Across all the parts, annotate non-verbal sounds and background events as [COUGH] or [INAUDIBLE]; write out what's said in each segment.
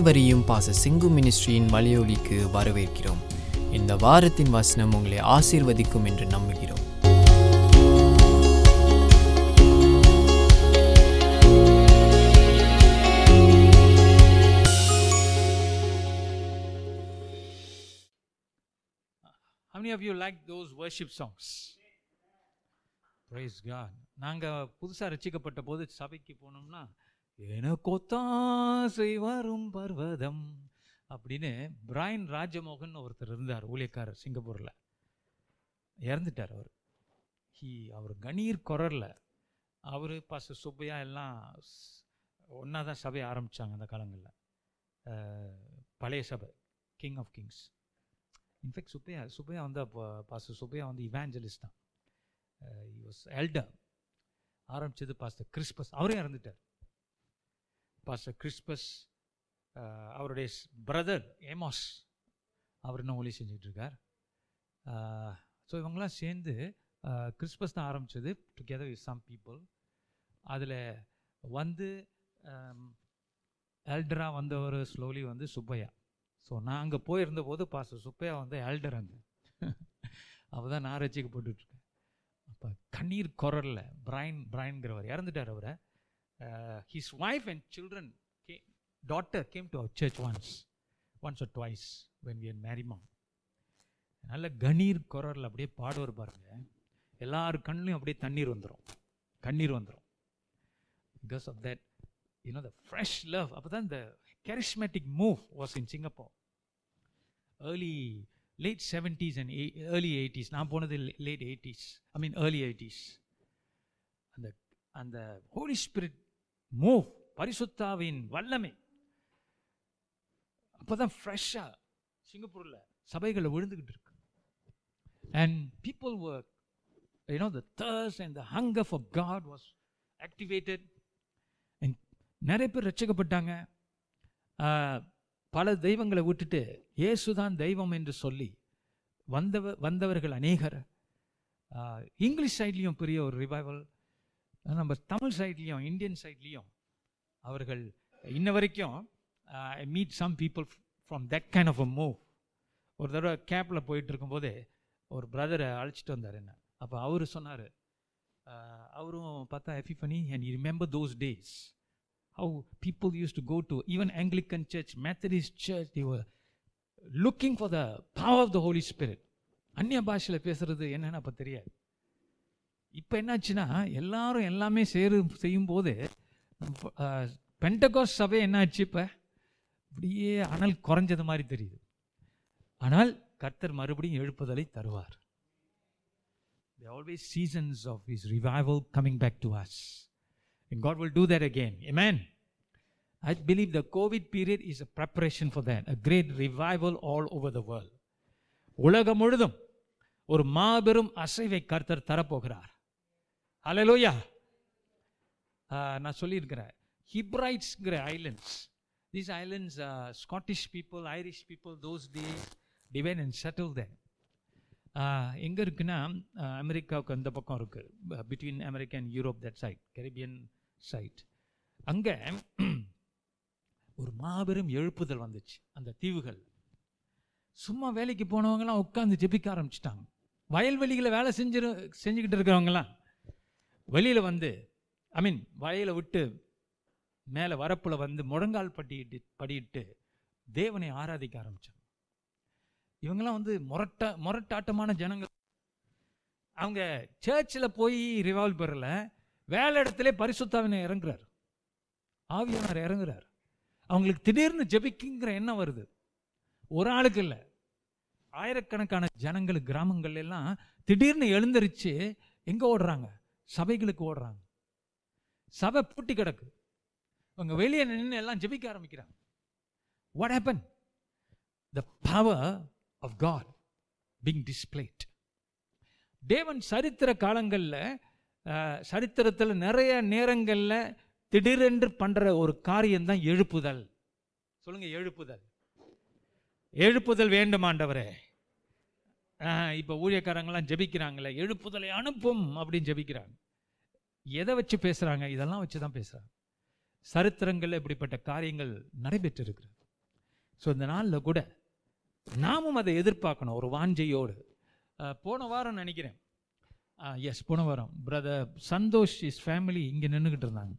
அனைவரையும் பாச சிங்கு மினிஸ்ட்ரியின் மலையொலிக்கு வரவேற்கிறோம் இந்த வாரத்தின் வசனம் உங்களை ஆசீர்வதிக்கும் என்று நம்புகிறோம் How many of you like those worship songs? Praise God. நாங்கள் புதுசாக ரசிக்கப்பட்ட போது சபைக்கு போனோம்னா எனக்கொத்தாசை வரும் பர்வதம் அப்படின்னு பிராயன் ராஜமோகன் ஒருத்தர் இருந்தார் ஊழியக்காரர் சிங்கப்பூரில். இறந்துட்டார் அவர். ஹி அவர் கணீர் குரலில். அவர் பாச சுப்பையா எல்லாம் ஒன்றா தான் சபையை ஆரம்பித்தாங்க அந்த காலங்களில். பழைய சபை king of kings in fact Subbaiah Subbaiah வந்து அப்போ பாச சுப்பையா வந்து இவாஞ்சலிஸ்ட் தான். எல்டர் ஆரம்பிச்சது பாஸ்டர் கிறிஸ்பஸ் அவரே இறந்துட்டார். பாஸ்டர் கிறிஸ்பஸ் uh, அவருடைய பிரதர் ஏமாஸ் அவர் இன்னும் ஒளி செஞ்சிட்ருக்கார். Uh, ஸோ இவங்களாம் சேர்ந்து uh, கிறிஸ்மஸ் தான் ஆரம்பித்தது டுகெதர் வித் சம் பீப்புள் அதில் வந்து um, எல்டராக வந்தவர் ஸ்லோலி வந்து சுப்பையா. ஸோ நான் அங்கே போயிருந்த போது பாஸ்டர் சுப்பையா வந்து எல்டர் அங்கே. [LAUGHS] அவர் தான் நான் ரசிக்கப்பட்டுருக்கேன் அப்போ கண்ணீர் குரலில் பிரைன் பிரைன்கிறவர் இறந்துட்டார் அவரை. ஹிஸ் ஒய்ஃப் அண்ட் சில்ட்ரன் கே daughter came to our church once once or twice when we marry mom நல்ல கணீர் குரலில் அப்படியே பாடுவார் பாருங்க. எல்லார் கண்ணிலையும் அப்படியே தண்ணீர் வந்துடும் கண்ணீர் வந்துடும் because of that you know the fresh love அப்போ தான் இந்த charismatic move was in Singapore. Early, late 70s and eight, early 80s. நான் போனது late eighties I mean early eighties அந்த அந்த ஹோலி ஸ்பிரிட் மூவ் பரிசுத்தாவின் வல்லமை. அப்போதான் ஃப்ரெஷ்ஷாக சிங்கப்பூரில் சபைகளில் விழுந்துக்கிட்டு இருக்கு. And people work you know the thirst and the hunger for God was activated நிறைய பேர் ரசிக்கப்பட்டாங்க பல தெய்வங்களை விட்டுட்டு இயேசுதான் தெய்வம் என்று சொல்லி வந்தவ வந்தவர்கள் அநேகர். இங்கிலீஷ் சைட்லேயும் பெரிய ஒரு ரிவைவல் நம்ம தமிழ் சைட்லேயும் இந்தியன் சைட்லேயும் அவர்கள் இன்ன வரைக்கும் I meet some people from that kind of a move ஒரு தடவை கேப்பில் போயிட்டு இருக்கும்போது ஒரு பிரதரை அழைச்சிட்டு வந்தார் என்ன. அப்போ அவர் சொன்னார் uh, அவரும் பார்த்தா எஃபி பண்ணி and you remember those days how people use to go to even Anglican church Methodist church your looking for the power of the holy spirit அந்நிய பாஷையில் பேசுகிறது என்னென்னு அப்போ தெரியாது. இப்போ என்னாச்சுன்னா எல்லாரும் எல்லாமே சேரு செய்யும் போது பென்டகோஸ் சபை என்னாச்சு இப்போ அப்படியே அனல் குறைஞ்சது மாதிரி தெரியுது ஆனால் கர்த்தர் மறுபடியும் எழுப்புதலை தருவார் always seasons of is revival coming back to us And God will do that again. Amen. I believe the COVID period is a preparation for that, a great revival all over the world. உலகம் முழுதும் ஒரு மாபெரும் அசைவை கர்த்தர் தரப்போகிறார் hallelujah நான் சொல்லியிருக்கிறேன். ஹிப்ரைட்ஸ்ங்கிற islands these islands Scottish people Irish people those days divine and settle then எங்கே இருக்குன்னா அமெரிக்காவுக்கு அந்த பக்கம் இருக்குது between America and Europe that side Caribbean side அங்கே ஒரு மாபெரும் எழுப்புதல் வந்துச்சு. அந்த தீவுகள். சும்மா வேலைக்கு போனவங்கலாம் உட்காந்து ஜெபிக்க ஆரம்பிச்சிட்டாங்க. வயல்வெளிகளை வேலை செஞ்சு செஞ்சுக்கிட்டு இருக்கிறவங்களாம் வெளியில் வந்து ஐ மீன் வயலை விட்டு மேலே வரப்பில் வந்து முழங்கால் பட்டிட்டு படியிட்டு தேவனை ஆராதிக்க ஆரம்பித்தாங்க இவங்கெல்லாம் வந்து முரட்ட முரட்டாட்டமான ஜனங்கள். அவங்க சர்ச்சில் போய் ரிவால்வ் பெறல வேலை இடத்துல பரிசுத்தாவினை இறங்குறார். ஆவியானார் இறங்குறார். அவங்களுக்கு திடீர்னு ஜெபிக்குங்கிற எண்ணம் வருது. ஒரு ஆளுக்கு இல்லை. ஆயிரக்கணக்கான ஜனங்கள் கிராமங்கள் எல்லாம் திடீர்னு எழுந்தரிச்சு எங்கே ஓடுறாங்க? சபைகளுக்கு ஓடுறாங்க. சபை பூட்டி கிடக்கு. அவங்க வெளியே நின்று எல்லாம் ஜெபிக்க ஆரம்பிக்கிறாங்க. What happen the power of God being displayed தேவன் சரித்திர காலங்களில் சரித்திரத்தில் நிறைய நேரங்களில் திடீரென்று பண்ணுற ஒரு காரியம்தான் எழுப்புதல். சொல்லுங்கள் எழுப்புதல். எழுப்புதல் வேண்டுமாண்டவரே இப்போ ஊழியக்காரங்களாம் ஜெபிக்கிறாங்களே எழுப்புதலை அனுப்பும் அப்படின்னு ஜெபிக்கிறாங்க. எதை வச்சு பேசுகிறாங்க இதெல்லாம் வச்சு தான் பேசுகிறாங்க சரித்திரங்களில் இப்படிப்பட்ட காரியங்கள் நடைபெற்று இருக்கிறது ஸோ இந்த நாளில் கூட நாமும் அதை எதிர்பார்க்கணும் ஒரு வாஞ்சையோடு. போன வாரம் நினைக்கிறேன். எஸ் போன வாரம். பிரதர் சந்தோஷ் இஸ் ஃபேமிலி இங்கே நின்றுக்கிட்டு இருந்தாங்க.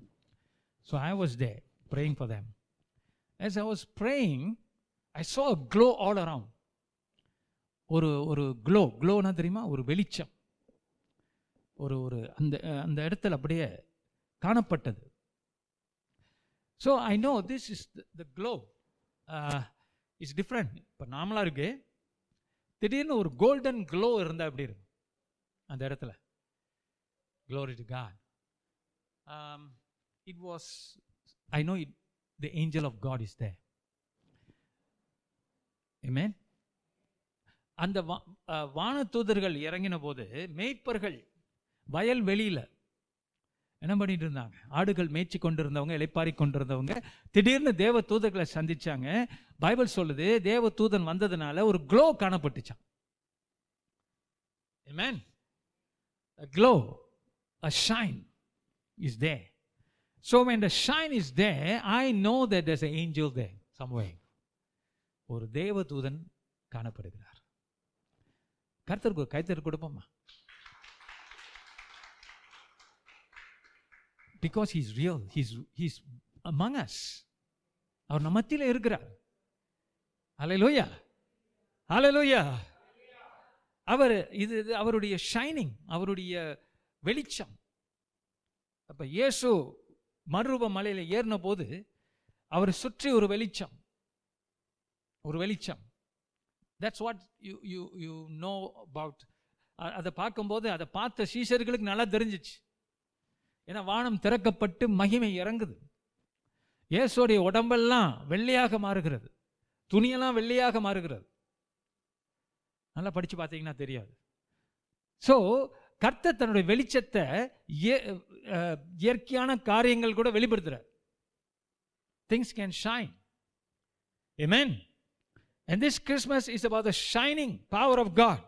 So I was they praying for them as I was praying I saw glow all around. ஒரு ஒரு க்ளோ க்ளோனா தெரியுமா? ஒரு வெளிச்சம். ஒரு ஒரு அந்த அந்த இடத்துல அப்படியே காணப்பட்டது. So I know this is the glow is different இப்போ நார்மலாக இருக்கு திடீர்னு ஒரு கோல்டன் க்ளோ இருந்தால் எப்படி இருக்கும்? அந்த இடத்துல. Glory to God it was I know it the angel of God is there. Amen. அந்த வா- அஹ் வானதூதர்கள் இறங்கின போது மேய்ப்பர்கள் வயல் வெளியில என்ன பண்ணிட்டு இருந்தாங்க ஆடுகள் மேய்ச்சி கொண்டிருந்தவங்க இலைப்பாரி கொண்டிருந்தவங்க திடீர்னு தேவ தூதர்களை சந்திச்சாங்க பைபிள் சொல்லுது தேவ தூதன் வந்ததுனால ஒரு க்ளோ காணப்பட்டுச்சான் Amen. A glow, a shine is there. So when the shine is there, I know that there's an angel there somewhere. ஒரு தேவதூதன் காணப்படுகிறார் கருத்தருக்கு ஒரு கைத்தறி கொடுப்போமா? Because he's real he's he's among us அவர் நம்ம மத்தியில இருக்கிறார். ஹalleluya ஹalleluya அவர் இது இது அவருடைய ஷைனிங் அவருடைய வெளிச்சம். அப்ப இயேசு மறுரூப மலையில ஏறின போது அவரை சுற்றி ஒரு வெளிச்சம். ஒரு வெளிச்சம். That's what you you you know about அதை பார்க்கும்போது அதை பார்த்த சீஷர்களுக்கு நல்லா தெரிஞ்சிச்சு. ஏன்னா வானம் திறக்கப்பட்டு மகிமை இறங்குது. இயேசுடைய உடம்பெல்லாம் வெள்ளையாக மாறுகிறது. துணியெல்லாம் வெள்ளையாக மாறுகிறது. நல்லா படித்து பார்த்தீங்கன்னா தெரியாது. ஸோ கர்த்தர் தன்னுடைய வெளிச்சத்தை இய- இயற்கையான காரியங்கள் கூட வெளிப்படுத்துகிறார் things can shine man And this Christmas is about the shining power of God.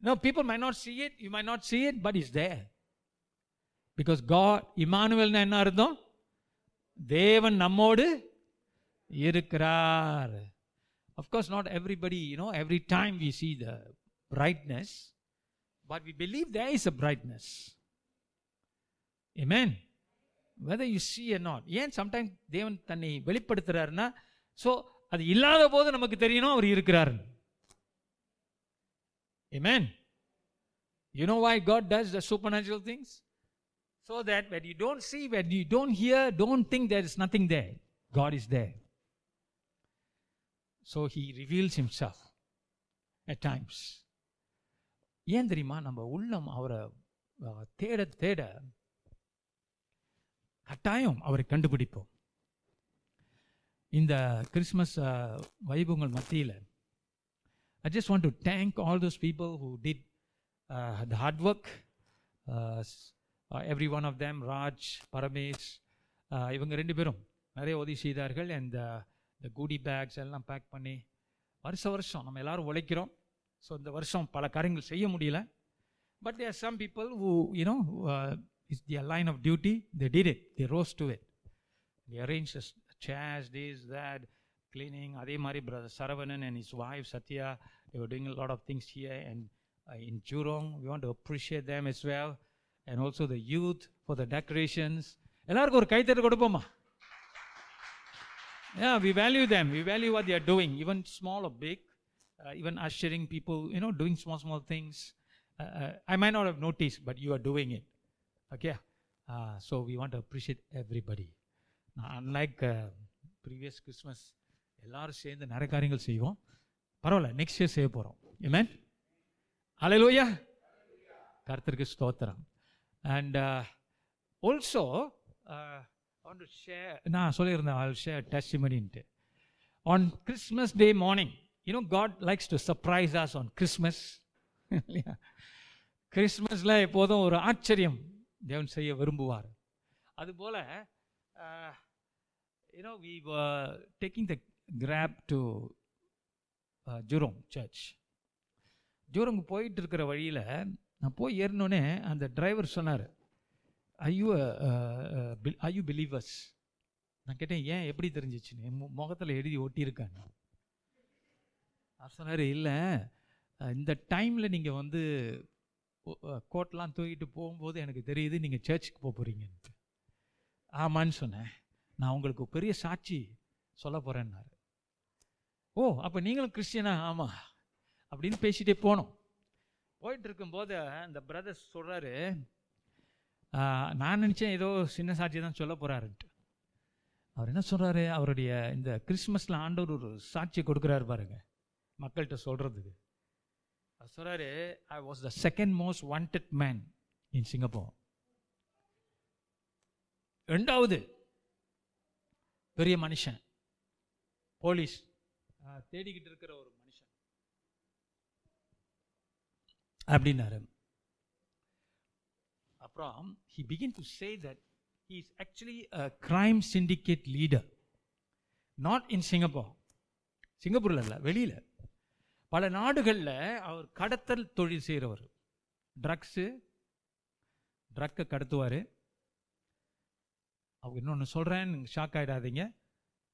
Now, people might not see it, you might not see it, but it's there. Because God, Emmanuel என்ன அர்த்தம் தேவன் நம்மோடு இருக்கிறார் of course not everybody you know every time we see the brightness but we believe there is a brightness amen whether you see or not ஏன் sometime தேவன் தன்னை வெளிப்படுத்துறாருன்னா so அது இல்லாத போது நமக்கு தெரியணும் அவர் இருக்கிறார் amen you know why god does the supernatural things so that when you don't see when you don't hear don't think there is nothing there god is there so he reveals himself at times ஏன் தெரியுமா நம்ம உள்ளம் அவரை அஹ், தேட தேட கட்டாயம் அவரை கண்டுபிடிப்போம் இந்த கிறிஸ்மஸ் uh, வைபவங்கள் மத்தியில் I just want to thank all those people who did the hard work work. One of uh, Raj Paramesh uh, uh, இவங்க ரெண்டு பேரும் நிறைய உதவி செய்தார்கள். அண்ட் இந்த கூடி பேக்ஸ் எல்லாம் பேக் பண்ணி வருஷ வருஷம் நம்ம எல்லோரும் உழைக்கிறோம். ஸோ இந்த வருஷம் பல காரியங்கள் செய்ய முடியல. But there some people who you know is the line of duty they did it they rose to it the arranges chairs days that cleaning அதே மாதிரி brother Saravanan and his wife Satya they were doing a lot of things here and uh, in Jurong we want to appreciate them as well and also the youth for the decorations எல்லாருக்கும் ஒரு கைத்தட்டு கொடுப்போமா yeah we value them we value what they are doing even small or big uh, even ushering people you know doing small small things uh, uh, i might not have noticed but you are doing it okay uh, so we want to appreciate everybody Unlike previous Christmas எல்லாரும் சேர்ந்து நிறைய காரியங்கள் செய்வோம். பரவாயில்ல next year செய்ய போகிறோம் ஏமேன் hallelujah கர்த்தருக்கு ஸ்தோத்திரம். அண்ட் ஆல்சோ டு ஷேர் நான் சொல்லியிருந்தேன் all share டெஸ்டிமனின்ட்டு on Christmas day morning you know God likes to surprise us on Christmas இல்லையா? கிறிஸ்மஸில் எப்போதும் ஒரு ஆச்சரியம் தேவன் செய்ய விரும்புவார். அதுபோல் you know we taking the grab uh, Jurong church Jurong போயிட்டு இருக்கிற வழியில் நான் போய் ஏறினோடனே அந்த டிரைவர் சொன்னார் ஐயோ ஐயோ பிலீவர்ஸ் நான் கேட்டேன் ஏன்? எப்படி தெரிஞ்சிச்சுன்னு? முகத்தில் மு- எழுதி ஒட்டியிருக்கான்னு. அவர் சொன்னார் இல்லை இந்த டைமில் நீங்கள் வந்து கோட்லாம் தூக்கிட்டு போகும்போது எனக்கு தெரியுது நீங்கள் சர்ச்சுக்கு போக போகிறீங்கன்ட்டு ஆமான்னு சொன்னேன். நான் உங்களுக்கு பெரிய சாட்சி சொல்ல போகிறேன்னாரு ஓ அப்போ நீங்களும் கிறிஸ்டியனா? ஆமாம் அப்படின்னு பேசிகிட்டே போனோம். போயிட்டு இருக்கும்போது அந்த பிரதர்ஸ் சொல்கிறாரு நான் நினச்சேன் ஏதோ சின்ன சாட்சி தான் சொல்ல போகிறாருன்ட்டு அவர் என்ன சொல்கிறாரு அவருடைய இந்த கிறிஸ்மஸில் ஆண்டவர் ஒரு சாட்சி கொடுக்குறாரு பாருங்க மக்கள்கிட்ட சொல்கிறதுக்கு அவர் சொல்கிறாரு I was the second most wanted man in Singapore ரெண்டாவது பெரிய மனுஷன் போலீஸ் தேடிக்கிட்டு இருக்கிற ஒரு மனுஷன். அப்படின்னாரு. அப்புறம் he begin to say that he is actually a syndicate leader not in Singapore சிங்கப்பூரில் சிங்கப்பூர்ல இல்ல பல நாடுகளில் அவர் கடத்தல் தொழில் செய்கிறவர் ட்ரக்ஸு ட்ரக்கை கடத்துவார். அவங்க இன்னொன்று சொல்கிறேன் ஷாக் ஆகிடாதீங்க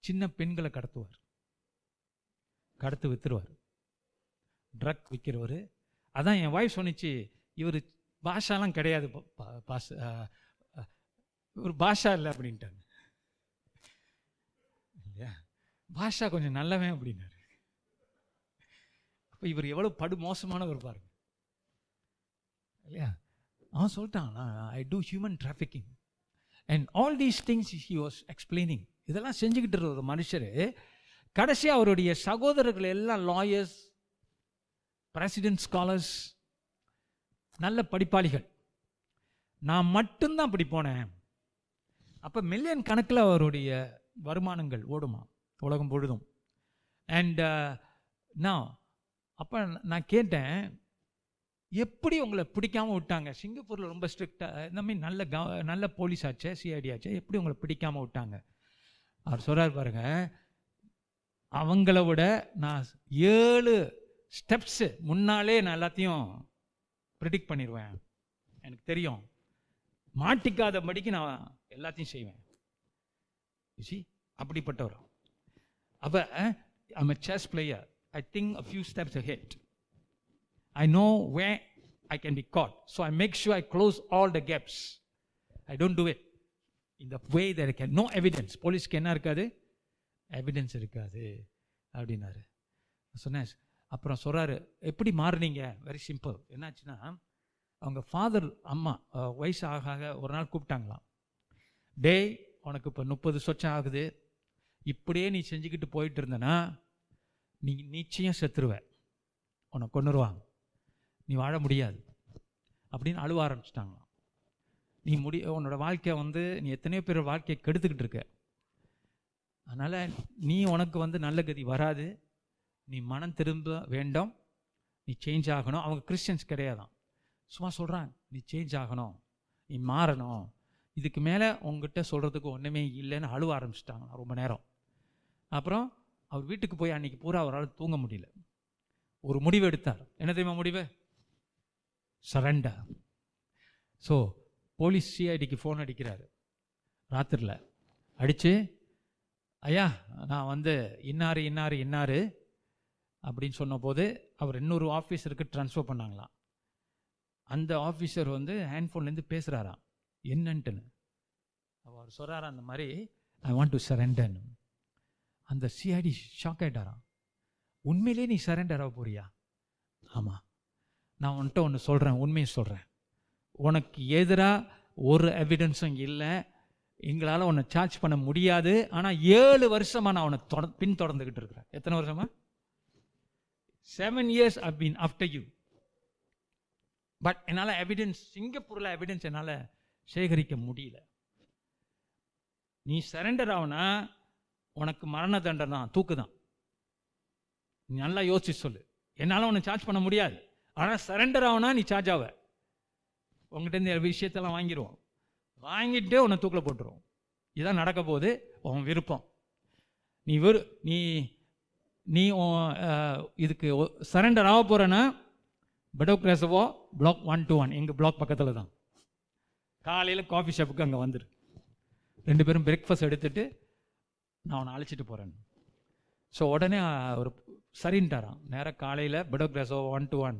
சின்ன பெண்களை கடத்துவார். கடத்து வித்துருவார். ட்ரக் விற்கிறவர் அதான் என் வாய்ஸ் சொன்னிச்சு இவர் பாஷாலாம் கிடையாது பா- பா- இவர் பாஷா இல்லை அப்படின்ட்டாங்க. இல்லையா? பாஷா கொஞ்சம் நல்லவன் அப்படின்னாரு. அப்போ இவர் எவ்வளோ படு மோசமானவர் பாருங்க. இல்லையா? அவன் சொல்லிட்டான் I do human trafficking and all these things he was explaining இதெல்லாம் செஞ்சுக்கிட்டு இருக்கிற ஒரு மனுஷர். கடைசி அவருடைய சகோதரர்கள் எல்லாம் லாயர்ஸ் பிரசிடென்ட் ஸ்காலர்ஸ் நல்ல படிப்பாளிகள். நான் மட்டும்தான் அப்படி போனேன். அப்போ மில்லியன் கணக்கில் அவருடைய வருமானங்கள் ஓடுமா? உலகம் பொழுதும் அண்ட் நான் uh, அப்போ நான் கேட்டேன் எப்படி உங்களை பிடிக்காம விட்டாங்க? சிங்கப்பூரில் ரொம்ப ஸ்ட்ரிக்டாக இந்த மாதிரி நல்ல க நல்ல போலீஸ் ஆச்சு சிஐடி ஆச்சு எப்படி உங்களை பிடிக்காமல் விட்டாங்க? அவர் சொல்கிறார் பாருங்க அவங்கள விட நான் ஏழு ஸ்டெப்ஸு முன்னாலே நான் எல்லாத்தையும் ப்ரிடிக்ட் பண்ணிடுவேன் எனக்கு தெரியும். மாட்டிக்காதபடிக்கு நான் எல்லாத்தையும் செய்வேன். சி அப்படிப்பட்டவர். அப்போ I'm a chess player I think a few steps ahead I know where I can be caught. So I make sure I close all the gaps. I don't do it in the way that I can. No evidence. போலீஸ்க்கு என்ன இருக்காது? Evidence இருக்காது. அப்படின்னாரு. சொன்னேன் அப்புறம் சொல்கிறாரு எப்படி மாறுனீங்க? Very simple என்னாச்சுன்னா அவங்க ஃபாதர் அம்மா வயசு ஆக ஆக ஒரு நாள் கூப்பிட்டாங்களாம். டேய் உனக்கு இப்போ முப்பது சொச்சம் ஆகுது. இப்படியே நீ செஞ்சுக்கிட்டு போயிட்டு இருந்தனா நீ நிச்சயம் செத்துருவ. உன்னை கொண்டுருவாங்க நீ வாழ முடியாது. அப்படின்னு அழுவ ஆரம்பிச்சிட்டாங்களாம். நீ முடி உன்னோட வாழ்க்கை வந்து நீ எத்தனையோ பேர் வாழ்க்கையை கெடுத்துக்கிட்டு இருக்க. அதனால் நீ உனக்கு வந்து நல்ல கதி வராது. நீ மனம் திரும்ப வேண்டும். நீ சேஞ்ச் ஆகணும். அவங்க கிறிஸ்டியன்ஸ் கிடையாதான் சும்மா சொல்கிறாங்க நீ சேஞ்ச் ஆகணும். நீ மாறணும். இதுக்கு மேலே உங்ககிட்ட சொல்கிறதுக்கு ஒன்றுமே இல்லைன்னு அழுவ ஆரம்பிச்சிட்டாங்க ரொம்ப நேரம். அப்புறம் அவர் வீட்டுக்கு போய் அன்னைக்கு பூரா அவரால் தூங்க முடியல. ஒரு முடிவு எடுத்தார். என்ன தெரியுமா முடிவு? சரண்டர் ஸோ போலீஸ் சிஐடிக்கு ஃபோன் அடிக்கிறாரு. ராத்திரியில் அடித்து ஐயா நான் வந்து இன்னாரு இன்னாரு இன்னாரு அப்படின்னு சொன்னபோது அவர் இன்னொரு ஆஃபீஸருக்கு ட்ரான்ஸ்ஃபர் பண்ணாங்களாம். அந்த ஆஃபீஸர் வந்து ஹேண்ட்ஃபோன்லேருந்து பேசுகிறாராம் என்னன்ட்டுன்னு. அவர் சொல்கிறாரா அந்த மாதிரி ஐ வாண்ட் டு சரண்டர்னு அந்த சிஐடி ஷாக் ஆகிட்டாராம் உண்மையிலே நீ சரண்டர் ஆக போறியா? ஆமாம் நான் உன்கிட்ட ஒன்று சொல்கிறேன் உண்மையை சொல்கிறேன் உனக்கு எதிராக ஒரு எவிடன்ஸும் இல்லை. எங்களால் உன்னை சார்ஜ் பண்ண முடியாது. ஆனால் ஏழு வருஷமாக நான் உன்னை தொட பின் தொடர்ந்துக்கிட்டு இருக்கிறேன். எத்தனை வருஷமா? Seven years I been after you but என்னால் எவிடன்ஸ் சிங்கப்பூரில் எவிடன்ஸ் என்னால் சேகரிக்க முடியல. நீ சரண்டர் ஆகுனா உனக்கு மரண தண்டனை தான் தூக்கு தான் நீ நல்லா யோசிச்சு சொல்லு. என்னால் உன்னை சார்ஜ் பண்ண முடியாது. ஆனால் சரண்டர் ஆகுனா நீ சார்ஜ் ஆவ. உங்ககிட்ட இந்த விஷயத்தெல்லாம் வாங்கிடுவோம் வாங்கிட்டு உன்னை தூக்கில் போட்டுருவோம். இதான் நடக்க போகுது. உன் விருப்பம். நீ வெறு நீ நீ உன், இதுக்கு சரண்டர் ஆக போகிறேன்னா பெடோக்ராசவோ பிளாக் ஒன் டூ ஒன் எங்கள் பிளாக் பக்கத்தில் தான் காலையில் காஃபி ஷாப்புக்கு அங்கே வந்துரு. ரெண்டு பேரும் பிரேக்ஃபாஸ்ட் எடுத்துட்டு நான் அவனை அழைச்சிட்டு போகிறேன் ஸோ உடனே ஒரு சரின்ட்டாரான் நேராக காலையில் பெடோக்ராஸோ ஒன் டு ஒன்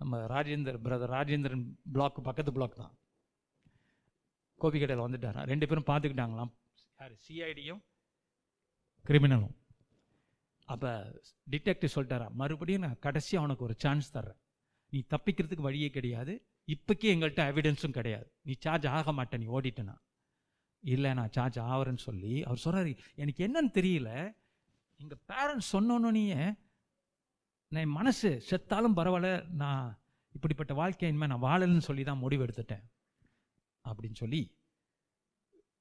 நம்ம ராஜேந்தர் பிரதர் ராஜேந்திரன் பிளாக் பக்கத்து பிளாக் தான். கோபிக்கடையில் வந்துட்டாரான் ரெண்டு பேரும் பார்த்துக்கிட்டாங்களாம். யார்? சிஐடியும் கிரிமினலும் அப்போ டிடெக்டிவ் சொல்லிட்டாரா மறுபடியும் நான் கடைசி அவனுக்கு ஒரு சான்ஸ் தர்றேன். நீ தப்பிக்கிறதுக்கு வழியே கிடையாது. இப்போக்கே எங்கள்கிட்ட எவிடன்ஸும் கிடையாது. நீ சார்ஜ் ஆக மாட்டேன் நீ ஓடிட்டேனா? இல்லை நான் சார்ஜ் ஆகிறேன்னு சொல்லி அவர் சொல்கிறார் எனக்கு என்னன்னு தெரியல. எங்கள் பேரண்ட்ஸ் சொன்னோன்னே என் மனசு செத்தாலும் பரவாயில்ல நான் இப்படிப்பட்ட வாழ்க்கை இனிமேல் நான் வாழலன்னு சொல்லி தான் முடிவு எடுத்துட்டேன். அப்படின்னு சொல்லி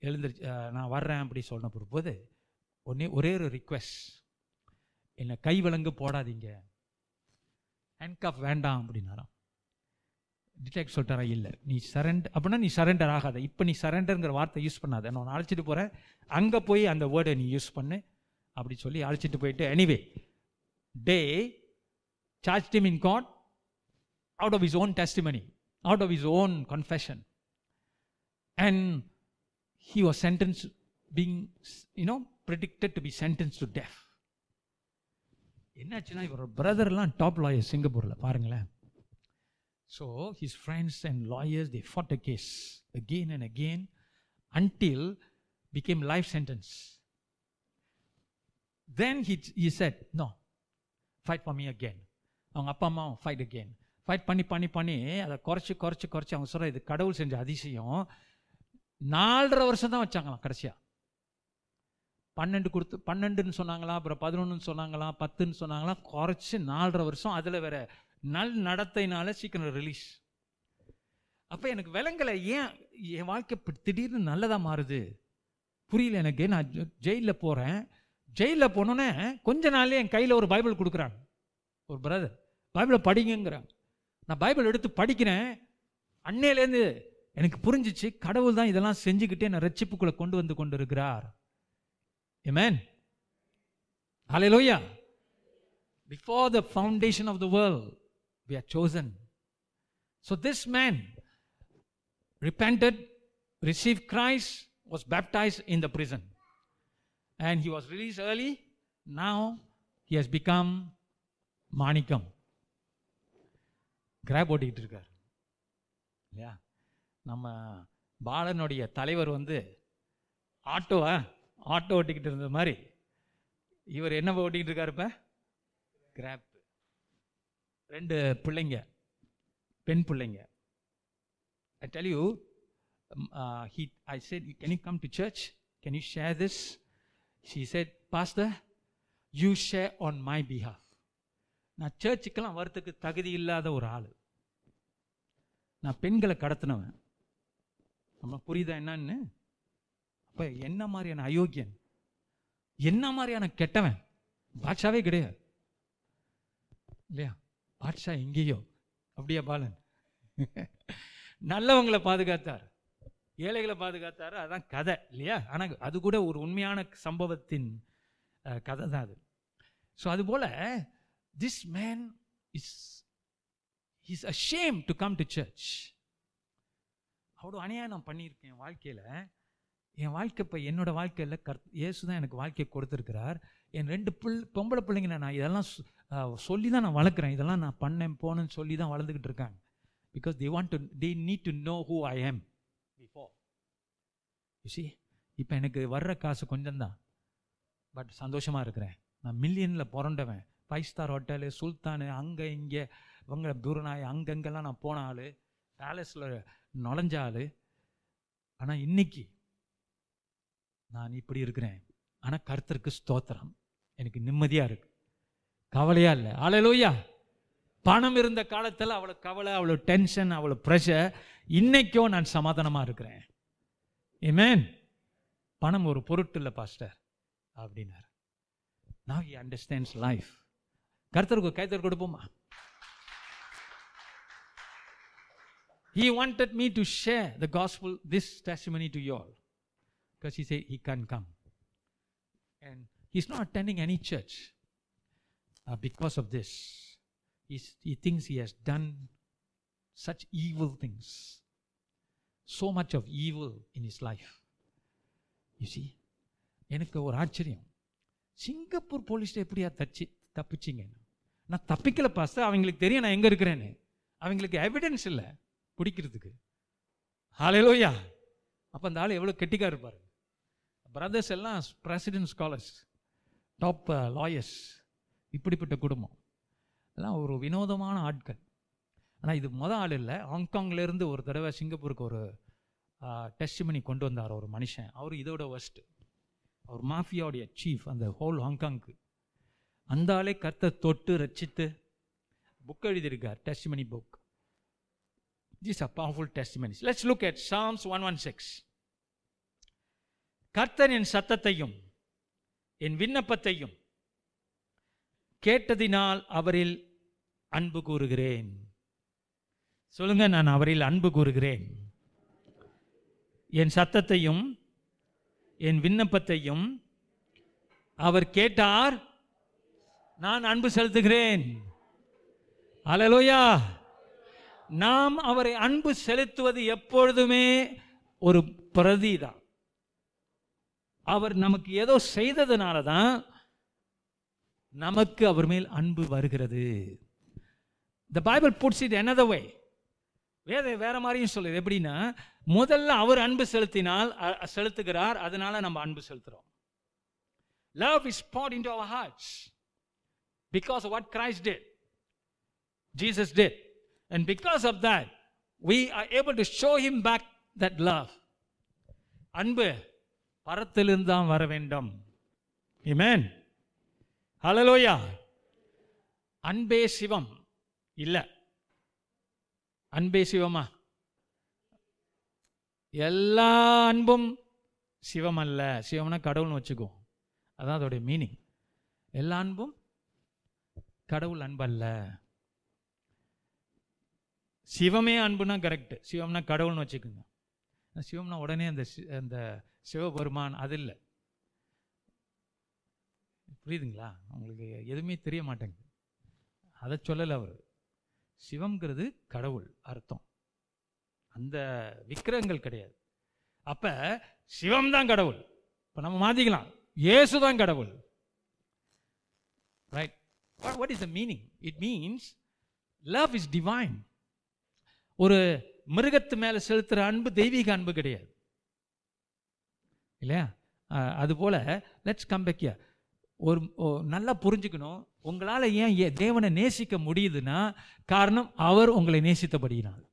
எழுந்திருச்சு நான் வர்றேன் அப்படி சொன்ன போது ஒன்றே ஒரே ஒரு ரிக்வெஸ்ட் என்னை கை விலங்கு போடாதீங்க. ஹேண்ட்காஃப் வேண்டாம் அப்படின்னாராம். டிடெக்ட் சொல்லிட்டாரா இல்லை நீ சரண்டர் அப்படின்னா நீ சரண்டர் ஆகாத. இப்போ நீ சரண்டருங்கிற வார்த்தை யூஸ் பண்ணாத. நான் அழைச்சிட்டு போகிறேன் அங்கே போய் அந்த வேர்டை நீ யூஸ் பண்ணு. அப்படி சொல்லி அழைச்சிட்டு போயிட்டு anyway they charged him in court out of his own testimony, out of his own confession. And he was sentenced, being, you know, predicted to be sentenced to death. என்னாச்சுன்னா இவர் பிரதர்லாம் டாப் லாயர் சிங்கப்பூரில் பாருங்களேன் so his friends and lawyers the fought a case again and again until became life sentence then he he said no fight for me again அவங்க அப்பா அம்மாவும் fight again fight பண்ணி பண்ணி பண்ணி அதை குறைச்சி குறைச்சி குறைச்சி அவங்க சொல்கிற இது கடவுள் செஞ்ச அதிசயம். நாலரை வருஷம் தான் வச்சாங்களாம் கடைசியாக பன்னெண்டு கொடுத்து பன்னெண்டுன்னு சொன்னாங்களா அப்புறம் பதினொன்றுன்னு சொன்னாங்களா பத்துன்னு சொன்னாங்களா குறைச்சி நாலரை வருஷம் அதில் வேற நல் நடத்தைனால சீக்கிரம் ரிலீஸ் அப்போ எனக்கு விலங்கலை. ஏன்? என் வாழ்க்கை திடீர்னு நல்லதாக மாறுது? புரியல எனக்கு. நான் ஜெயிலில் போகிறேன் ஜெயிலில் போனோன்னே கொஞ்ச நாள்லேயே என் கையில் ஒரு பைபிள் கொடுக்குறாங்க. ஒரு பிரதர் பைபிளை படிங்கங்கிறாங்க நான் பைபிள் எடுத்து படிக்கிறேன் அன்னையிலேருந்து எனக்கு புரிஞ்சிச்சு கடவுள் தான் இதெல்லாம் செஞ்சுக்கிட்டே நான் ரட்சிப்புக்குள்ள கொண்டு வந்து கொண்டு இருக்கிறார் Amen. Hallelujah. Before the foundation of the world, we are chosen. So this man repented, received Christ, was baptized in the prison. And he was released early. Now he has become Manikkam Grab ஓட்டிக்கிட்டு இருக்கார். இல்லையா? நம்ம பாலனுடைய தலைவர் வந்து ஆட்டோவா auto ஓட்டிக்கிட்டு இருந்த மாதிரி. இவர் என்ன ஓட்டிக்கிட்டு இருக்காரு இப்போ? கிராப் ரெண்டு பிள்ளைங்க பெண் பிள்ளைங்க. I tell you he you can you come to church can you share this she said pass the you share on my behalf நான் சர்ச்சுக்கெல்லாம் வரத்துக்கு தகுதி இல்லாத ஒரு ஆள். நான் பெண்களை கடத்தினவன். நம்ம புரியுதா என்னன்னு? அப்போ என்ன மாதிரியான அயோக்கியன்? என்ன மாதிரியான கெட்டவன்? பாட்ஷாவே கிடையாது. இல்லையா? பாட்ஷா எங்கேயோ. அப்படியா பாலன்? நல்லவங்களை பாதுகாத்தார். ஏழைகளை பாதுகாத்தாரு. அதான் கதை இல்லையா? ஆனால் அது கூட ஒரு உண்மையான சம்பவத்தின் கதை தான் அது. ஸோ அதுபோல் this man is is ashamed to come to church அவ்வளோ அநியாயம் நான் பண்ணியிருக்கேன் என் வாழ்க்கையில். என் வாழ்க்கை இப்போ என்னோடய வாழ்க்கையில் கர் இயேசு தான் எனக்கு வாழ்க்கையை கொடுத்துருக்கிறார். என் ரெண்டு பிள் பொம்பளை பிள்ளைங்க நான் இதெல்லாம் சொல்லி தான் நான் வளர்க்குறேன். இதெல்லாம் நான் பண்ணேன் போனேன்னு சொல்லி தான் வளர்ந்துக்கிட்டு இருக்காங்க because they want to they need to know who I am before you இப்போ எனக்கு வர்ற காசு கொஞ்சம் தான் பட் சந்தோஷமாக இருக்கிறேன். நான் மில்லியனில் பிறண்டவன் ஃபைவ் ஸ்டார் ஹோட்டலு சுல்தானு அங்கே இங்கே. இவங்க தூரனாய் அங்கங்கெல்லாம் நான் போன ஆள் பேலஸில் நுழைஞ்ச ஆள். ஆனால் இன்னைக்கு நான் இப்படி இருக்கிறேன். ஆனால் கருத்தருக்கு ஸ்தோத்திரம். எனக்கு நிம்மதியாக இருக்கு. கவலையாக இல்லை. ஆலையிலோயா பணம் இருந்த காலத்தில் அவ்வளோ கவலை அவ்வளோ டென்ஷன் அவ்வளோ ப்ரெஷர் இன்னைக்கோ நான் சமாதானமாக இருக்கிறேன். ஏமேன் பணம் ஒரு பொருட்டு இல்லை பாஸ்டர் அப்படின்னார். நவ் he அண்டர்ஸ்டாண்ட்ஸ் லைஃப் கருத்தருக்கு கைத்தர் கொடுப்போமா? He wanted me to share the gospel this testimony to you all because he said he can't come and he's not attending any church uh, because of this He's, he thinks he has done such evil things so much of evil in his life you see எனக்கு ஒரு ஆச்சரியம் Singapore போலீஸ்ல எப்படியா தச்சு தப்பிச்சிங்க நான் தப்பிக்கல pasta அவங்களுக்கு தெரியும் நான் எங்கே இருக்கிறேன்னு அவங்களுக்கு எவிடன்ஸ் இல்லை குடிக்கிறதுக்கு. ஹாலையிலோயா அப்போ அந்த ஆள் எவ்வளோ கெட்டிக்காக இருப்பார்? பிரதர்ஸ் எல்லாம் பிரசிடென்ட் ஸ்காலர்ஸ் டாப் லாயர்ஸ் இப்படிப்பட்ட குடும்பம். எல்லாம் ஒரு வினோதமான ஆட்கள். ஆனால் இது மொதல் ஆள் இல்லை. ஹாங்காங்லேருந்து ஒரு தடவை சிங்கப்பூருக்கு ஒரு uh, டெஸ்ட் பண்ணி கொண்டு வந்தார் ஒரு மனுஷன். அவர் இதோட ஒஸ்ட்டு அவர் மாஃபியாவுடைய சீஃப் அந்த ஹோல் ஹாங்காங்க்கு. அந்த ஆளே கர்த்தை தொட்டு ரச்சித்து புக் எழுதியிருக்கார் test money book These are powerful testimonies. Let's look at Psalms 116. கர்த்தர் என் சத்தத்தையும் என் விண்ணப்பத்தையும் கேட்டதினால் அவரில் அன்பு கூறுகிறேன் சொல்லுங்க நான் அவரில் அன்பு கூறுகிறேன் என் சத்தத்தையும் என் விண்ணப்பத்தையும் அவர் கேட்டார் நான் அன்பு செலுத்துகிறேன் அலலோயா நாம் அவரை அன்பு செலுத்துவது எப்பொழுதுமே ஒரு பிரதி தான் அவர் நமக்கு ஏதோ செய்ததுனால தான் நமக்கு அவர் மேல் அன்பு வருகிறது. The Bible puts it another way வேத வேற மாதிரியும் சொல்லுது. எப்படின்னா முதல்ல அவர் அன்பு செலுத்தினால் செலுத்துகிறார் அதனால நம்ம அன்பு செலுத்துறோம். Love is poured in to our hearts because what Christ did. Jesus did. And because of that we are able to show him back that love. அன்பு பரத்திலிருந்து தான் வர வேண்டும். இமேன் ஹலலோயா அன்பே சிவம். இல்லை. அன்பே சிவமா? எல்லா அன்பும் சிவம் அல்ல சிவம்னா கடவுள்னு வச்சுக்குவோம் அதான் அதோடைய மீனிங் எல்லா அன்பும் கடவுள் அன்பு அல்ல சிவமே அன்புனா கரெக்டு சிவம்னா கடவுள்னு வச்சுக்கோங்க. சிவம்னா உடனே அந்த சி- அந்த சிவபெருமான் அது இல்லை. புரியுதுங்களா? உங்களுக்கு எதுவுமே தெரிய மாட்டேங்குது. அதை சொல்லலை அவர். சிவம்ங்கிறது கடவுள் அர்த்தம். அந்த விக்கிரகங்கள் கிடையாது. அப்போ சிவம் தான் கடவுள். இப்போ நம்ம மாத்திக்கலாம். இயேசு தான் கடவுள். Right what is the meaning it means love is divine ஒரு மிருகத்து மேலே செலுத்துகிற அன்பு தெய்வீக அன்பு கிடையாது. இல்லையா? அதுபோல் லெட்ஸ் கம் பேக் ஒரு ஓ- நல்லா புரிஞ்சுக்கணும். உங்களால் ஏன் ஏ- தேவனை நேசிக்க முடியுதுன்னா காரணம் அவர் உங்களை நேசித்தபடியினால்.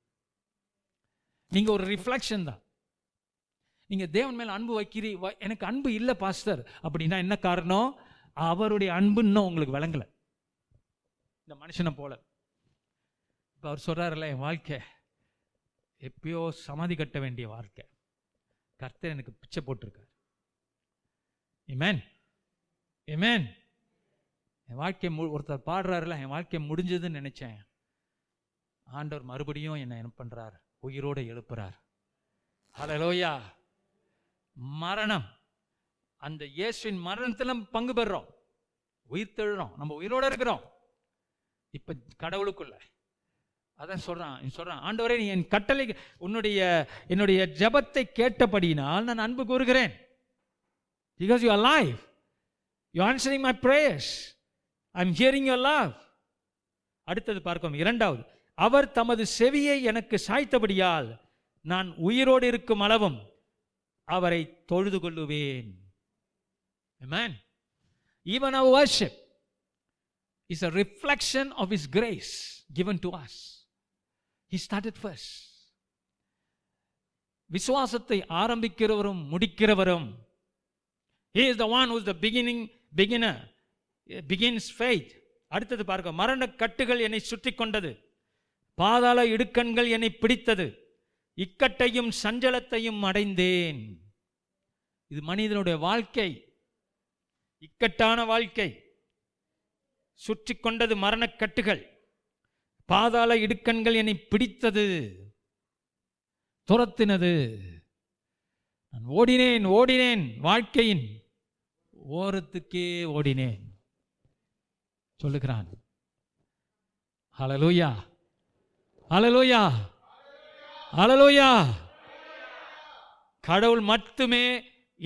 நீங்கள் ஒரு ரிஃப்ளெக்ஷன் தான். நீங்கள் தேவன் மேலே அன்பு வைக்கிறீ வ- எனக்கு அன்பு இல்லை பாஸ்டர் அப்படின்னா என்ன காரணம்? அவருடைய அன்பு இன்னும் உங்களுக்கு விளங்கலை. இந்த மனுஷனை போல. இப்போ அவர் சொல்றாருல்ல என் வாழ்க்கை எப்பயோ சமாதி கட்ட வேண்டிய வாழ்க்கை. கர்த்தர் எனக்கு பிச்சை போட்டிருக்கார். இமேன் இமேன் என் வாழ்க்கை மு ஒருத்தர் பாடுறாருல என் வாழ்க்கை முடிஞ்சதுன்னு நினைச்சேன். ஆண்டவர் மறுபடியும் என்னை என்ன பண்ணுறார் உயிரோட எழுப்புறார். ஹலலோயா மரணம். அந்த இயேசுவின் மரணத்தில் பங்கு பெறுறோம். உயிர் தெழுறோம். நம்ம உயிரோட இருக்கிறோம். இப்போ கடவுளுக்குள்ள. அதான் சொல்றான் இவன் சொல்றான் ஆண்டவரே நீ என் கட்டளை உன்னுடைய என்னுடைய ஜெபத்தை கேட்டபடியினால் நான் அன்பு கூறுகிறேன். Because you are live you answering my prayers I am hearing your love அடுத்தது பார்க்கும் இரண்டாவது அவர் தமது செவியை எனக்கு சாய்த்தபடியால் நான் உயிரோடு இருக்கும் அளவும் அவரை தொழுது கொள்ளுவேன். Even our worship is a reflection of his grace given to us he started first விசுவாசத்தை ஆரம்பிக்கிறவரும் முடிக்கிறவரும். He is the one whose the beginning beginning begins faith அடுத்தது பார்க்க மரண கட்டுகள் என்னை சுற்றி கொண்டது. பாதாள இடுக்கண்கள் என்னை பிடித்தது. இக்கட்டையும் சஞ்சலத்தையும் அடைந்தேன். இது மனிதனுடைய வாழ்க்கை. இக்கட்டான வாழ்க்கை. சுற்றி கொண்டது மரணக்கட்டுகள் பாதாள இடுக்கண்கள் என்னை பிடித்தது துரத்தினது. நான் ஓடினேன் ஓடினேன் வாழ்க்கையின் ஓரத்துக்கே ஓடினேன். சொல்லுகிறான். அலலூயா அலலூயா அலலூயா கடவுள் மட்டுமே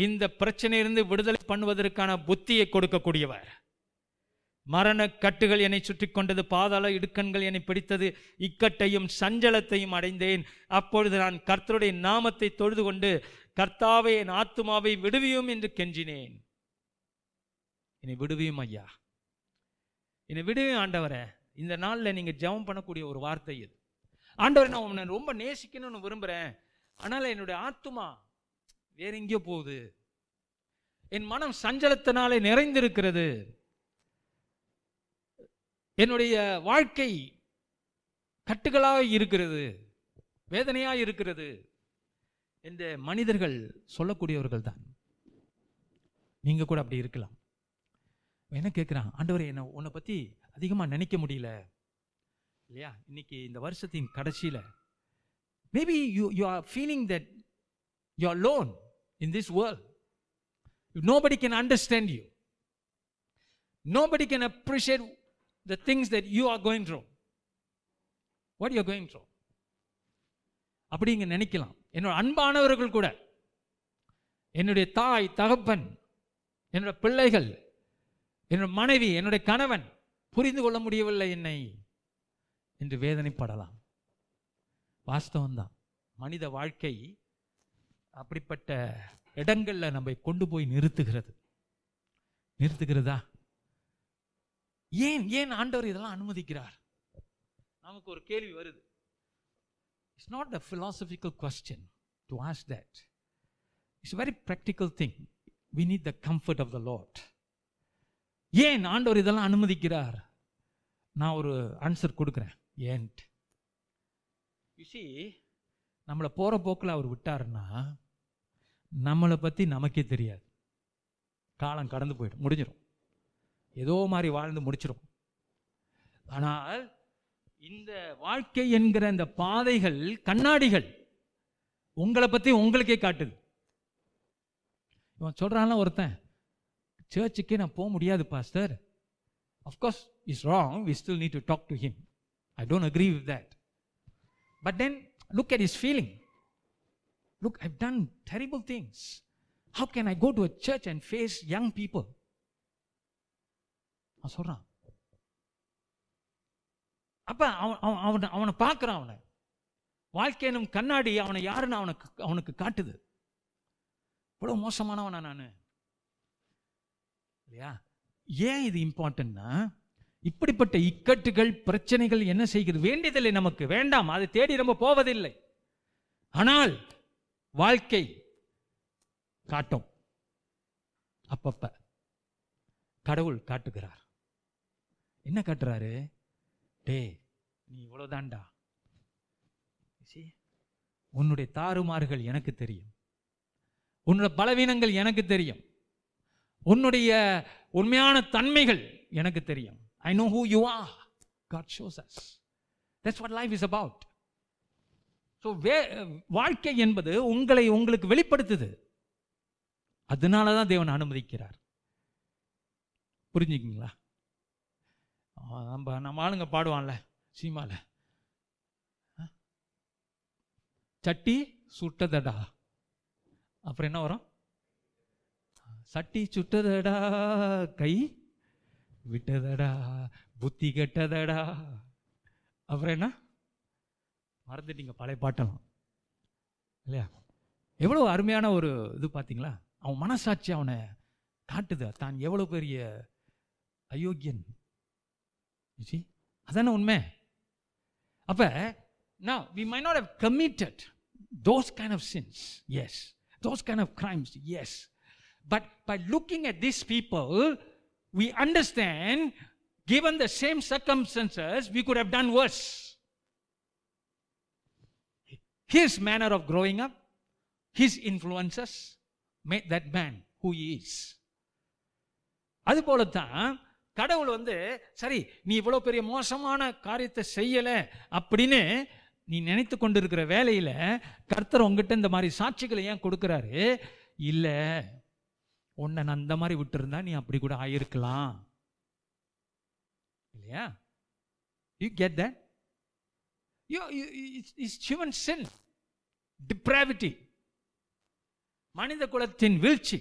இந்த பிரச்சனையிலிருந்து விடுதலை பண்ணுவதற்கான புத்தியை கொடுக்கக்கூடியவர். மரண கட்டுகள் என்னை சுற்றி கொண்டது பாதாள இடுக்கண்கள் என்னை பிடித்தது இக்கட்டையும் சஞ்சலத்தையும் அடைந்தேன். அப்பொழுது நான் கர்த்தருடைய நாமத்தை தொழுது கொண்டு கர்த்தாவை என் ஆத்துமாவை விடுவியும் என்று கெஞ்சினேன். என்னை விடுவியும் ஐயா. என்னை விடுவியும் ஆண்டவரே. இந்த நாளில் நீங்கள் ஜெபம் பண்ணக்கூடிய ஒரு வார்த்தை இது. ஆண்டவரை நான் உன்னை ரொம்ப நேசிக்கணும்னு விரும்புகிறேன் ஆனால் என்னுடைய ஆத்துமா வேற எங்கேயோ போகுது. என் மனம் சஞ்சலத்தினாலே நிறைந்திருக்கிறது. என்னுடைய வாழ்க்கை கட்டுகளாக இருக்கிறது வேதனையாக இருக்கிறது என்று மனிதர்கள் சொல்லக்கூடியவர்கள் தான். நீங்கள் கூட அப்படி இருக்கலாம். என்ன கேட்குறான் ஆண்டவரே என்ன உன்னை பற்றி அதிகமாக நினைக்க முடியல இல்லையா? இன்னைக்கு இந்த வருஷத்தின் கடைசியில் maybe you you are feeling that you are lone in this world nobody can understand you nobody can appreciate the things that you are going through. What you are going through. அப்படி நினைக்கலாம். என்னோட அன்பானவர்கள் கூட என்னுடைய தாய் தகப்பன் என்னோட பிள்ளைகள் என்னோட மனைவி என்னுடைய கணவன் புரிந்து கொள்ள முடியவில்லை என்னை என்று வேதனைப்படலாம். வாஸ்தவம்தான். மனித வாழ்க்கை அப்படிப்பட்ட இடங்களில் நம்மை கொண்டு போய் நிறுத்துகிறது. நிறுத்துகிறதா? ஏன் ஏன் ஆண்டவர் இதெல்லாம் அனுமதிக்கிறார்? நமக்கு ஒரு கேள்வி வருது. It's not a philosophical question to ask that it's very practical thing we need the comfort of the Lord ஏன் ஆண்டவர் இதெல்லாம் அனுமதிக்கிறார்? நான் ஒரு ஆன்சர் கொடுக்குறேன். ஏன்ட் யூசி நம்மளை போகிற போக்கில் அவர் விட்டாருன்னா நம்மளை பற்றி நமக்கே தெரியாது. காலம் கடந்து போயிடும். முடிஞ்சிடும் ஏதோ மாதிரி வாழ்ந்து முடிச்சிடும் ஆனால் இந்த வாழ்க்கை என்கிற இந்த பாதைகள் கண்ணாடிகள் உங்களை பற்றி உங்களுக்கே காட்டுது. இவன் சொல்கிறான்ல ஒருத்தன் சர்ச்சுக்கே நான் போக முடியாது pastor of course is wrong we still need to talk to him I don't agree with that but then look at his feeling look I've done terrible things how can I go to a church and face young people அவன் சொல்றான். அப்ப அவன் அவன் அவனை அவனை பார்க்குறான் அவனை. வாழ்க்கையினும் கண்ணாடி அவனை யாருன்னு அவனுக்கு அவனுக்கு காட்டுது. இவ்வளோ மோசமானவனா நான். இல்லையா? ஏன் இது இம்பார்ட்டன்ட்னா இப்படிப்பட்ட இக்கட்டுகள் பிரச்சனைகள் என்ன செய்கிறது? வேண்டியதில்லை நமக்கு. வேண்டாம். அதை தேடி நம்ம போவதில்லை. ஆனால் வாழ்க்கை காட்டும். அப்பப்ப கடவுள் காட்டுகிறார். என்ன காட்டுறாரு? டே நீ இவ்வளோதான்டா உன்னுடைய தாறுமாறுகள் எனக்கு தெரியும். உன்னுடைய பலவீனங்கள் எனக்கு தெரியும். உன்னுடைய உண்மையான தன்மைகள் எனக்கு தெரியும். I know who you are God shows us that's what life is about so way வாழ்க்கை என்பது உங்களை உங்களுக்கு வெளிப்படுத்துது. அதனால தான் தேவன் அனுமதிக்கிறார். புரிஞ்சுக்கிங்களா? நம்ம நம்ம ஆளுங்க பாடுவான்ல சீமால சட்டி சுட்டதடா. அப்புறம் என்ன வரும்? சட்டி சுட்டதடா கை விட்டதடா புத்தி கெட்டதடா. அப்புறம் என்ன? மறந்துட்டீங்க பழைய பாட்டெல்லாம். இல்லையா? எவ்வளோ அருமையான ஒரு இது பார்த்தீங்களா? அவன் மனசாட்சி அவனை காட்டுது. தான் எவ்வளோ பெரிய அயோக்கியன். You see? அதானே உண்மை அப்ப now we might not have committed those kind of sins yes those kind of crimes yes but by looking at these people we understand given the same circumstances we could have done worse his manner of growing up his influences made that man who he is அது போலத்தான் கடவுள் வந்து சரி நீ இவ்வளோ பெரிய மோசமான காரியத்தை செய்யலை அப்படின்னு நீ நினைத்து கொண்டிருக்கிற வேலையில் கர்த்தர் உங்ககிட்ட இந்த மாதிரி சாட்சிகளை ஏன் கொடுக்குறாரு? இல்லை உன்னை நான் அந்த மாதிரி விட்டுருந்தா நீ அப்படி கூட ஆயிருக்கலாம். இல்லையா? You get that you is human sin depravity மனித குலத்தின் வீழ்ச்சி.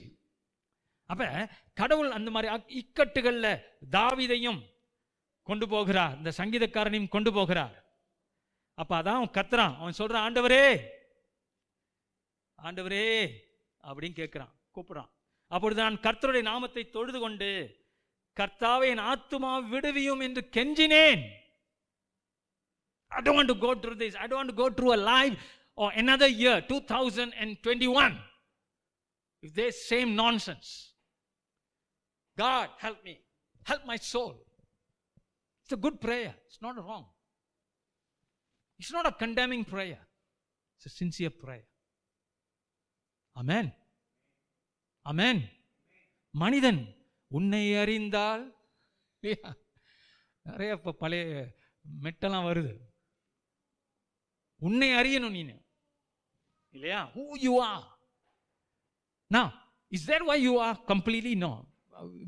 அப்ப கடவுள் அந்த மாதிரி அக்- இக்கட்டுகள்ல தாவிதையும் கொண்டு போகிறார். இந்த சங்கீதக்காரனையும் கொண்டு போகிறார். அப்ப அதான் அவன் கத்துறான். அவன் சொல்றான் ஆண்டவரே ஆண்டவரே அப்படின்னு கேட்கிறான் கூப்பிடுறான். அப்பொழுது நான் கர்த்தருடைய நாமத்தை தொழுது கொண்டு கர்த்தாவை என் ஆத்துமா விடுவியும் என்று கெஞ்சினேன். I go through to I through this. I a want oh go through year two thousand another year, 2021, if the same nonsense. God, help me. Help my soul. It's a good prayer. It's not wrong. It's not a condemning prayer. It's a sincere prayer. Amen. Amen. மனிதன் உன்னை அறிந்தால் இல்லையா? நிறைய இப்போ பழைய மெட்டெல்லாம் வருது உன்னை அறியணும் நீ இல்லையா ஹூ யூ ஆர் நான் is there why you are completely no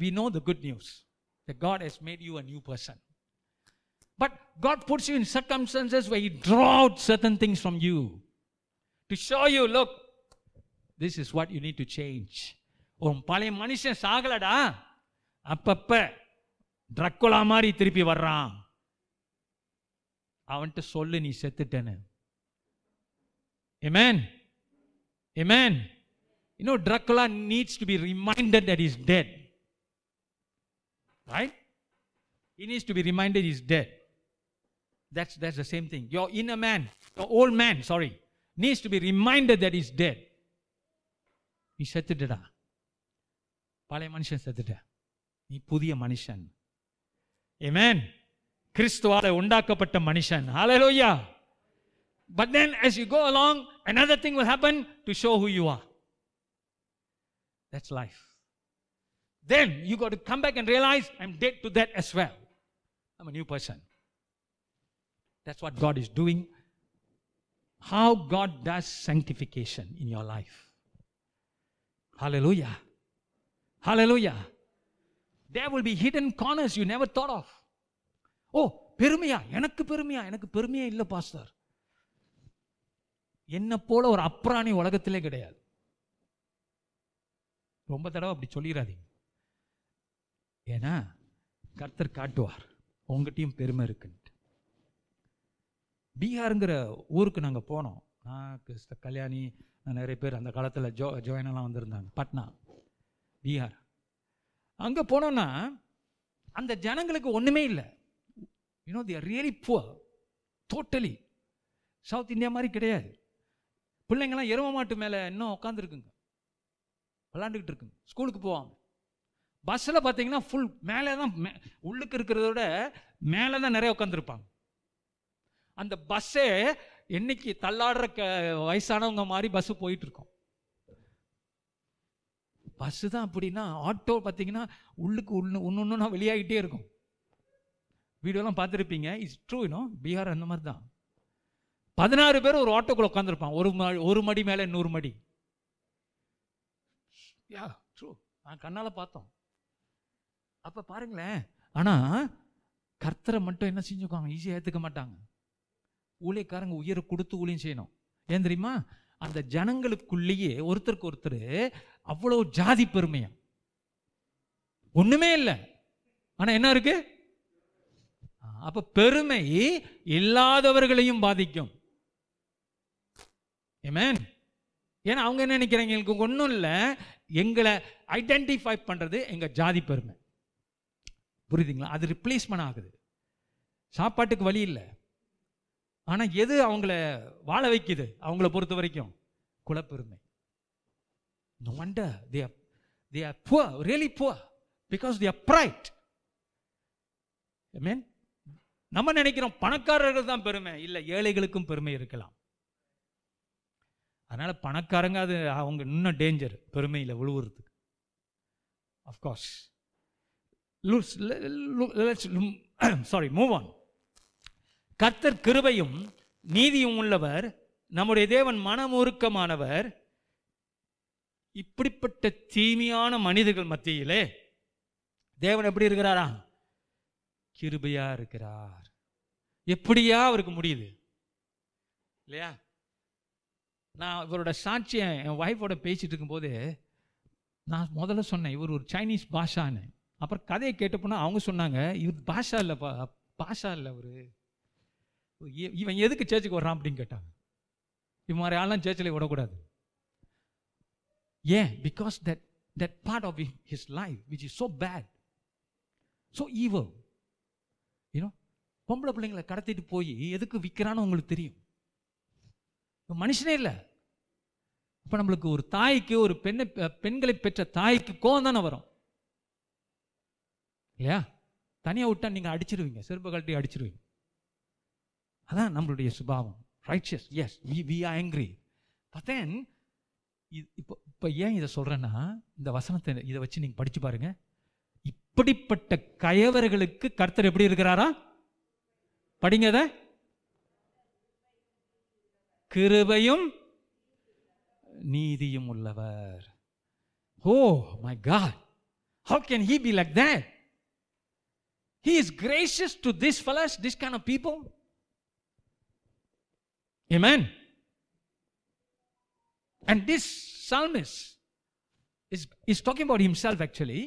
we know the good news that god has made you a new person but god puts you in circumstances where he draw out certain things from you to show you look this is what you need to change உன் பழைய மனுஷன் சாகலடா அப்பப்ப ட்ரக்குலா மாதிரி திருப்பி வர்றான் அவன்கிட்ட சொல்லு நீ செத்துட்டேன்னு Amen. Amen. You know, Dracula needs to be reminded that he's dead. Right? He needs to be reminded he's dead. That's, that's the same thing. Your inner man, your old man, sorry, needs to be reminded that he's dead. நீ செத்துட்டடா பழைய மனுஷன் செத்துட்ட நீ புதிய மனுஷன் Amen. கிறிஸ்துவால உண்டாக்கப்பட்ட மனுஷன் ஹalleluya But then, as you go along, another thing will happen to show who you are. That's life. Then you got to come back and realize I'm dead to that as well. I'm a new person. That's what God is doing. How God does sanctification in your life. Hallelujah. Hallelujah. There will be hidden corners you never thought of. ஓ பெருமையா எனக்கு பெருமையா எனக்கு பெருமையே இல்லை pastor என்ன போல ஒரு அப்ராணி உலகத்திலே கிடையாது ரொம்ப தடவை அப்படி சொல்லிடாதீங்க ஏன்னா கர்த்தர் காட்டுவார் உங்ககிட்டயும் பெருமை இருக்குன்ட்டு. பீகாருங்கிற ஊருக்கு நாங்கள் போனோம். நான் கிறிஸ்த கல்யாணி நிறைய பேர் அந்த காலத்தில் ஜோ ஜோயினெல்லாம் வந்திருந்தாங்க பட்னா பீகார். அங்கே போனோன்னா அந்த ஜனங்களுக்கு ஒன்றுமே இல்லை. You know they are really poor totally South India மாதிரி கிடையாது. பிள்ளைங்கள்லாம் எரும மாட்டு மேலே இன்னும் உட்காந்துருக்குங்க விளாண்டுக்கிட்டு இருக்குங்க. ஸ்கூலுக்கு போவாங்க. பஸ்ஸில் பார்த்தீங்கன்னா ஃபுல் மேலே தான் மே- உள்ளுக்கு இருக்கிறத விட மேலே தான் நிறைய உட்காந்துருப்பாங்க அந்த பஸ்ஸே என்னைக்கு தள்ளாடுற க வயசானவங்க மாதிரி பஸ்ஸு போயிட்டுருக்கோம். பஸ்ஸு தான் அப்படின்னா ஆட்டோ பார்த்தீங்கன்னா உள்ளுக்கு ஒன்று ஒன்று ஒன்றுனா வெளியாகிட்டே இருக்கும். வீடியோலாம் பார்த்துருப்பீங்க. இட்ஸ் ட்ரூ இன்னும் பீகார் அந்த மாதிரி தான் பதினாறு பேர் ஒரு ஆட்டோக்குள்ள உட்காந்துருப்பான் ஒரு ம ஒரு மடி மேலே நூறு மடி. யா ட்ரூ நான் கண்ணால் பார்த்தோம். அப்போ பாருங்களேன். ஆனால் கர்த்தரை மட்டும் என்ன செஞ்சுக்குவாங்க ஈஸியாக ஏற்றுக்க மாட்டாங்க. ஊழியக்காரங்க உயிரை கொடுத்து ஊழியம் செய்யணும். ஏன் தெரியுமா? அந்த ஜனங்களுக்குள்ளேயே ஒருத்தருக்கு ஒருத்தர் அவ்வளோ ஜாதி பெருமையா. ஒன்றுமே இல்லை. ஆனால் என்ன இருக்கு? அப்போ பெருமை இல்லாதவர்களையும் பாதிக்கும். ஏமேன் ஏன்னா அவங்க என்ன நினைக்கிறாங்க? எங்களுக்கு ஒன்றும் இல்லை. எங்களை ஐடென்டிஃபை பண்ணுறது எங்கள் ஜாதி பெருமை. புரியுதுங்களா? அது ரிப்ளேஸ்மெண்ட் ஆகுது. சாப்பாட்டுக்கு வழி இல்லை. ஆனால் எது அவங்கள வாழ வைக்குது? அவங்கள பொறுத்த வரைக்கும் குலப்பெருமை. No wonder they they they are poor, really poor, because they are pride. நம்ம நினைக்கிறோம் பணக்காரர்கள் தான் பெருமை. இல்லை ஏழைகளுக்கும் பெருமை இருக்கலாம். அதனால் பணக்காரங்க அது அவங்க இன்னும் டேஞ்சர் பெருமையில் விழுவுறதுக்கு of course sorry move on கர்த்தர் கிருபையும் நீதியும் உள்ளவர் நம்முடைய தேவன் மனமுருக்கமானவர் இப்படிப்பட்ட தீமையான மனிதர்கள் மத்தியிலே தேவன் எப்படி இருக்கிறாரா? கிருபையா இருக்கிறார். எப்படியா அவருக்கு முடியுது? இல்லையா? நான் இவரோட சாட்சியை என் ஒய்ஃபோட பேசிட்டு இருக்கும்போது நான் முதல்ல சொன்னேன் இவர் ஒரு சைனீஸ் பாஷான்னு. அப்புறம் கதையை கேட்டப்போனா அவங்க சொன்னாங்க இவர் பாஷா இல்லைப்பா பாஷா இல்லை அவர். இவன் எதுக்கு சேர்ச்சுக்கு வர்றான்? அப்படின்னு கேட்டாங்க. இவன் மாதிரி ஆள்லாம் சேர்ச்சில் விடக்கூடாது. ஏன்? Because that that part of his life which is so bad so ஈவோ you know பொம்பளை பிள்ளைங்களை கடத்திட்டு போய் எதுக்கு விற்கிறான்னு உங்களுக்கு தெரியும். மனுஷனே இல்லை. இப்போ நம்மளுக்கு ஒரு தாய்க்கு ஒரு பெண்ணை பெண்களை பெற்ற தாய்க்கு கோவம் தானே வரும். இல்லையா? தனியாக விட்டா நீங்கள் அடிச்சிருவீங்க. செருப்பு கழட்டி அடிச்சிருவீங்க. அதான் நம்மளுடைய சுபாவம். Righteous as we we are angry பத்தேன் இப்போ இப்போ ஏன் இதை சொல்கிறேன்னா இந்த வசனத்தை இதை வச்சு நீங்கள் படிச்சு பாருங்க. இப்படிப்பட்ட கயவர்களுக்கு கர்த்தர் எப்படி இருக்கிறாரா? படிங்க அதை கிருபையும் நீதியும் உள்ளவர். ஓ my God how can he be like that He is gracious to these fellows this kind of people. Amen. And this psalmist is, is talking about himself actually.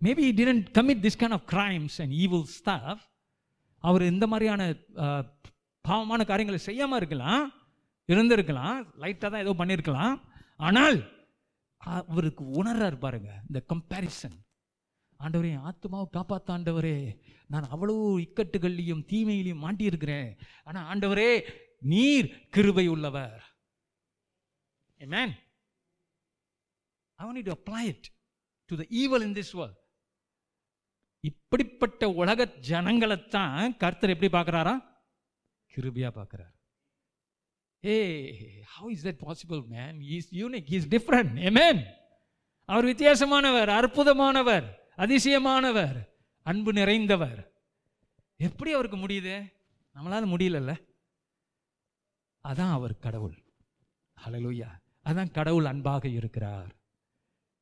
Maybe he didn't commit this kind of crimes and evil stuff. அவர் இந்த மாதிரியான பாவமான காரியங்களை செய்யாம இருக்கலாம் இருந்திருக்கலாம் லைட்டாக தான் ஏதோ பண்ணியிருக்கலாம் ஆனால் அவருக்கு உணர்றாரு பாருங்க இந்த கம்பேரிசன் ஆண்டவரே என் ஆத்துமாவை காப்பாத்த ஆண்டவரே நான் அவ்வளோ இக்கட்டுகள்லையும் தீமையிலையும் மாட்டியிருக்கிறேன். ஆனால் ஆண்டவரே நீர் கிருபை உள்ளவர். Amen want you to apply it to the evil in இப்படிப்பட்ட உலக ஜனங்களைத்தான் கர்த்தர் எப்படி பார்க்கறாரா? கிருபியா பார்க்குறார். A how is that possible man is unique is different amen அவர் வித்தியாசமானவர் அற்புதமானவர். அதிசயமானவர் அன்பு நிறைந்தவர். எப்படி அவருக்கு முடியுது? நம்மளால முடியலல்ல. அதான் அவர் கடவுள். ஹலலூயா அதான் கடவுள் அன்பாக இருக்கிறார்.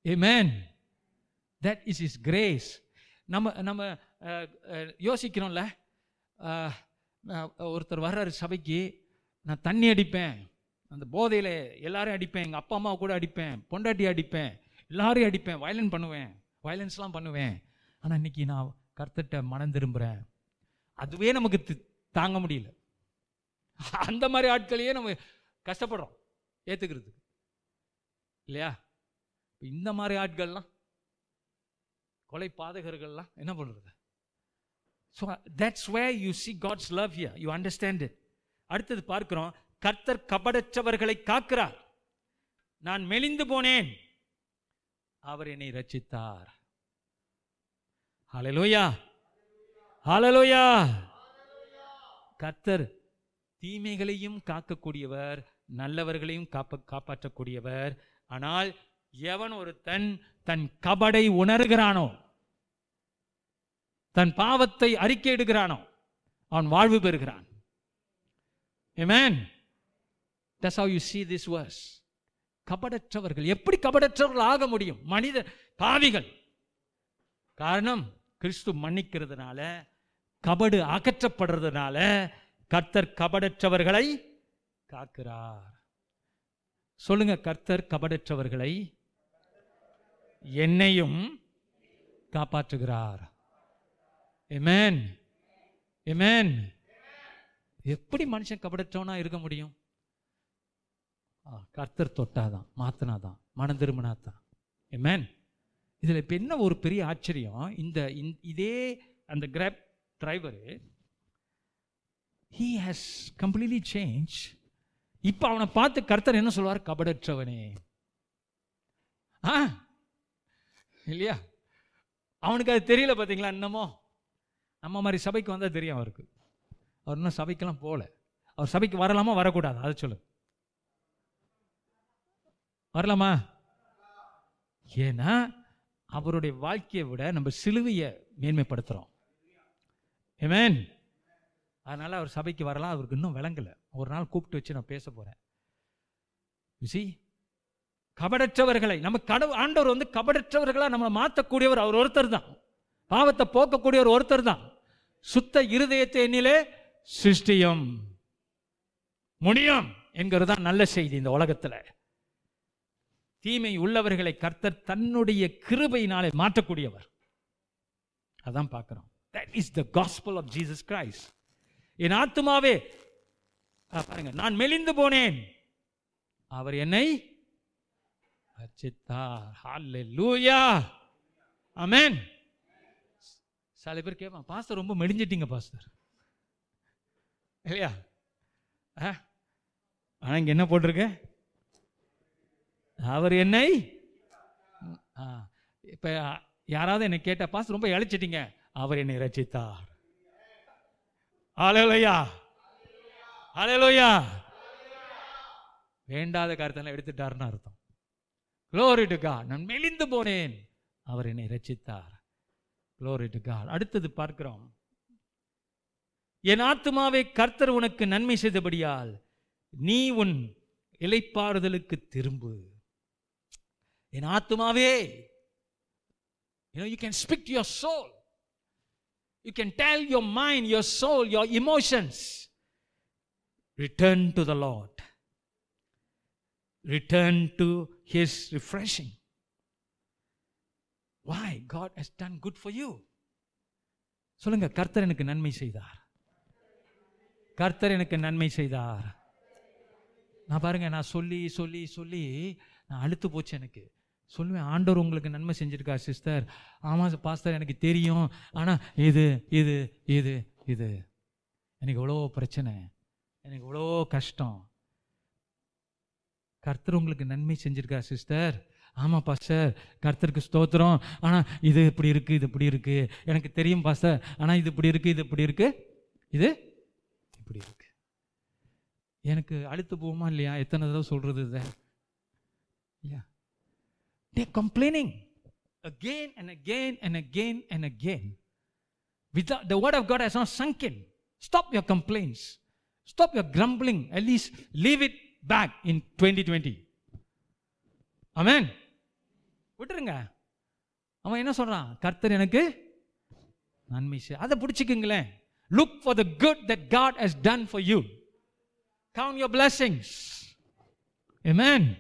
Amen that is is grace நம்ம நம்ம யோசிக்கிறோம்ல. ஒருத்தர் வர்றாரு சபைக்கு நான் தண்ணி அடிப்பேன். அந்த போதையில் எல்லாரையும் அடிப்பேன். எங்கள் அப்பா அம்மா கூட அடிப்பேன். பொண்டாட்டி அடிப்பேன். எல்லாரையும் அடிப்பேன். வயலன் பண்ணுவேன். வயலன்ஸ்லாம் பண்ணுவேன். ஆனால் இன்னைக்கு நான் கர்த்தட்ட மனம் திரும்புகிறேன் அதுவே நமக்கு தி- தாங்க முடியல. அந்த மாதிரி ஆட்களையே நம்ம கஷ்டப்படுறோம். ஏற்றுக்கிறதுக்கு இல்லையா? இப்போ இந்த மாதிரி ஆட்கள்லாம் கொலை பாதகர்கள்லாம் என்ன பண்ணுறது so that's way you see God's love here. You understand it அடுத்தது பார்க்குறோம் கர்த்தர் கபடற்றவர்களை காக்கிறார். நான் மெலிந்து போனேன். அவர் என்னை ரசித்தார் ஹலலோயா அலலோயா கத்தர் தீமைகளையும் காக்கக்கூடியவர் நல்லவர்களையும் காப்ப காப்பாற்றக்கூடியவர். ஆனால் எவன் ஒரு தன் தன் கபடை உணர்கிறானோ தன் பாவத்தை அறிக்கையிடுகிறானோ அவன் வாழ்வு பெறுகிறான். Amen. That's how you see this verse. கபடற்றவர்கள். எப்படி கபடற்றவர்கள் ஆக முடியும்? மனித பாவிகள் காரணம் கிறிஸ்து மன்னிக்கிறதுனால கபடு அகற்றப்படுறதுனால கர்த்தர் கபடற்றவர்களை காக்கிறார். சொல்லுங்க கர்த்தர் கபடற்றவர்களை என்னையும் காப்பாற்றுகிறார். எமேன் எமேன் எப்படி மனுஷன் கபடற்றவனா இருக்க முடியும்? கர்த்தர் தொட்டாதான் மாத்தினாதான் மனம் திரும்பினாதான். மேன் இதில் இப்போ என்ன ஒரு பெரிய ஆச்சரியம் இந்த இதே அந்த Grab driver he has completely change இப்போ அவனை பார்த்து கர்த்தர் என்ன சொல்வார் கபடற்றவனே. ஆ? இல்லையா? அவனுக்கு அது தெரியல பார்த்தீங்களா இன்னமோ? நம்ம மாதிரி சபைக்கு வந்தால் தெரியும் அவருக்கு. அவர் இன்னும் சபைக்கெல்லாம் போகல அவர் சபைக்கு வரலாமா வரக்கூடாது? அதை சொல்லு. வரலாமா? ஏன்னா அவருடைய வாழ்க்கையை விட நம்ம சிலுவையை மேன்மைப்படுத்துகிறோம் ஏமேன் அதனால் அவர் சபைக்கு வரலாம் அவருக்கு இன்னும் விளங்கலை. ஒரு நாள் கூப்பிட்டு வச்சு நான் பேச போகிறேன் சி கபடற்றவர்களை நம்ம கடவு ஆண்டவர் வந்து கபடற்றவர்களாக நம்மளை மாற்றக்கூடியவர் அவர் ஒருத்தர் தான். பாவத்தை போக்கக்கூடியவர் ஒருத்தர் தான். சுத்த இருதயத்தை எண்ணிலே சிருஷ்டியும் முடியும் என்கிறது தான் நல்ல செய்தி இந்த உலகத்தில். தீமை உள்ளவர்களை கர்த்தர் தன்னுடைய கிருபையினாலே மாற்றக்கூடியவர். அதான் பார்க்குறோம். That is the gospel of Jesus Christ என் ஆத்துமாவே பாருங்க நான் மெலிந்து போனேன். அவர் என்னை ரட்சித்தார். லூயா ஆமென் சில பேர் கேட்பான் பாஸ்டர் ரொம்ப மெலிஞ்சிட்டீங்க பாஸ்டர். இல்லையா? ஆ? இங்கே என்ன போட்டிருக்கேன் அவர் என்னை? இப்போ இப்ப யாராவது என்னை கேட்ட பாஸ் ரொம்ப இழைச்சிட்டீங்க. அவர் என்னை ரட்சித்தார் ஹalleluya அலையலோயா வேண்டாத கருத்தெல்லாம் எடுத்துட்டாருன்னு அர்த்தம். Glory to நான் மெலிந்து போனேன். அவர் என்னை ரசித்தார். Glory to அடுத்தது பார்க்கிறோம். என் ஆத்மாவை கர்த்தர் உனக்கு நன்மை செய்தபடியால் நீ உன் இலைப்பாறுதலுக்கு திரும்பு. என் ஆத்துமாவே you know you can speak to your soul you can tell your mind your soul your emotions return to the lord return to his refreshing why god has done good for you சொல்லுங்க கர்த்தர் எனக்கு நன்மை செய்தார் கர்த்தர் எனக்கு நன்மை செய்தார் நான் பாருங்க நான் சொல்லி சொல்லி சொல்லி நான் அழுத்து போச்சு எனக்கு சொல்லுவேன் ஆண்டவர் உங்களுக்கு நன்மை செஞ்சுருக்கா சிஸ்டர்? ஆமாம் பாஸ்டர் எனக்கு தெரியும். ஆனால் இது இது இது இது. எனக்கு இவ்வளோ பிரச்சனை. எனக்கு இவ்வளோ கஷ்டம். கர்த்தர் உங்களுக்கு நன்மை செஞ்சுருக்கா சிஸ்டர்? ஆமாம் பாஸ்டர். கர்த்தருக்கு ஸ்தோத்திரம். ஆனால் இது இப்படி இருக்குது இது இப்படி இருக்குது எனக்கு தெரியும் பாஸ்டர். ஆனால் இது இப்படி இருக்குது இது இப்படி இருக்குது இது இப்படி இருக்கு. எனக்கு அழுத்து போகுமா இல்லையா? எத்தனை தடவை சொல்கிறது இதை? இல்லையா? They complaining again and again and again and again without the word of god has not sunk in stop your complaints stop your grumbling at least leave it back in 2020 amen விட்டுருங்க அவன் என்ன சொல்றான் கர்த்தர் எனக்கு நன்மை செய் அதை பிடிச்சிக்குங்களேன் look for the good that God has done for you count your blessings Amen.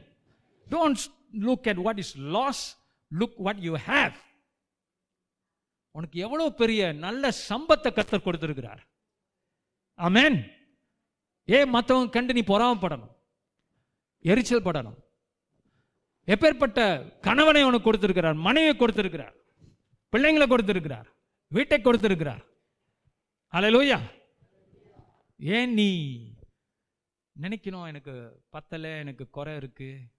Don't look at what is lost look what you have உனக்கு எவ்வளவு பெரிய நல்ல சம்பத்தை கத்தர் கொடுத்திருக்கிறார். ஆமேன் ஏன் மற்றவங்க கண்டு நீ பொறாமப்படணும்? எரிச்சல் படணும் எப்பேற்பட்ட கணவனை உனக்கு கொடுத்திருக்கிறார் மனைவியை கொடுத்திருக்கிறார் பிள்ளைங்களை கொடுத்திருக்கிறார் வீட்டை கொடுத்திருக்கிறார். அல்லேலூயா ஏன் நீ நினைக்கணும் எனக்கு பத்தலை எனக்கு குறை இருக்குது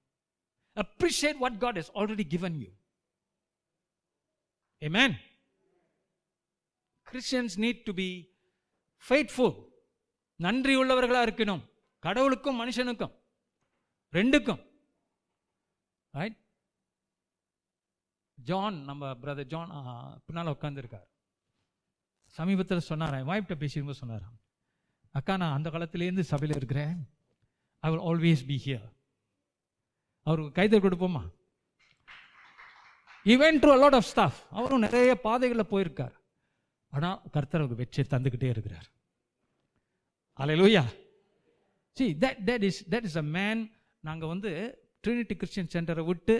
appreciate what God has already given you. Amen. Christians need to be faithful. நன்றி உள்ளவர்களாக இருக்கணும். கடவுளுக்கும் மனுஷனுக்கும். ரெண்டுக்கும். ரைட் ஜான் நம்ம பிரதர் ஜான் பின்னால் உட்காந்துருக்கார் சமீபத்தில் சொன்னார்? வாய்ப்பிட்ட பேசியிருக்கும்போது சொன்னார்? அக்கா நான் அந்த காலத்திலேருந்து சபையில் இருக்கிறேன். I will always be here அவருக்கு கைதல் கொடுப்போமா இவன் டு அலாட் ஆஃப் ஸ்டாஃப் அவரும் நிறைய பாதைகளில் போயிருக்கார். ஆனால் கர்த்தர் அவருக்கு வெற்றியை தந்துக்கிட்டே இருக்கிறார். Hallelujah see that that is that is a man நாங்கள் வந்து ட்ரினிட்டி கிறிஸ்டியன் சென்டரை விட்டு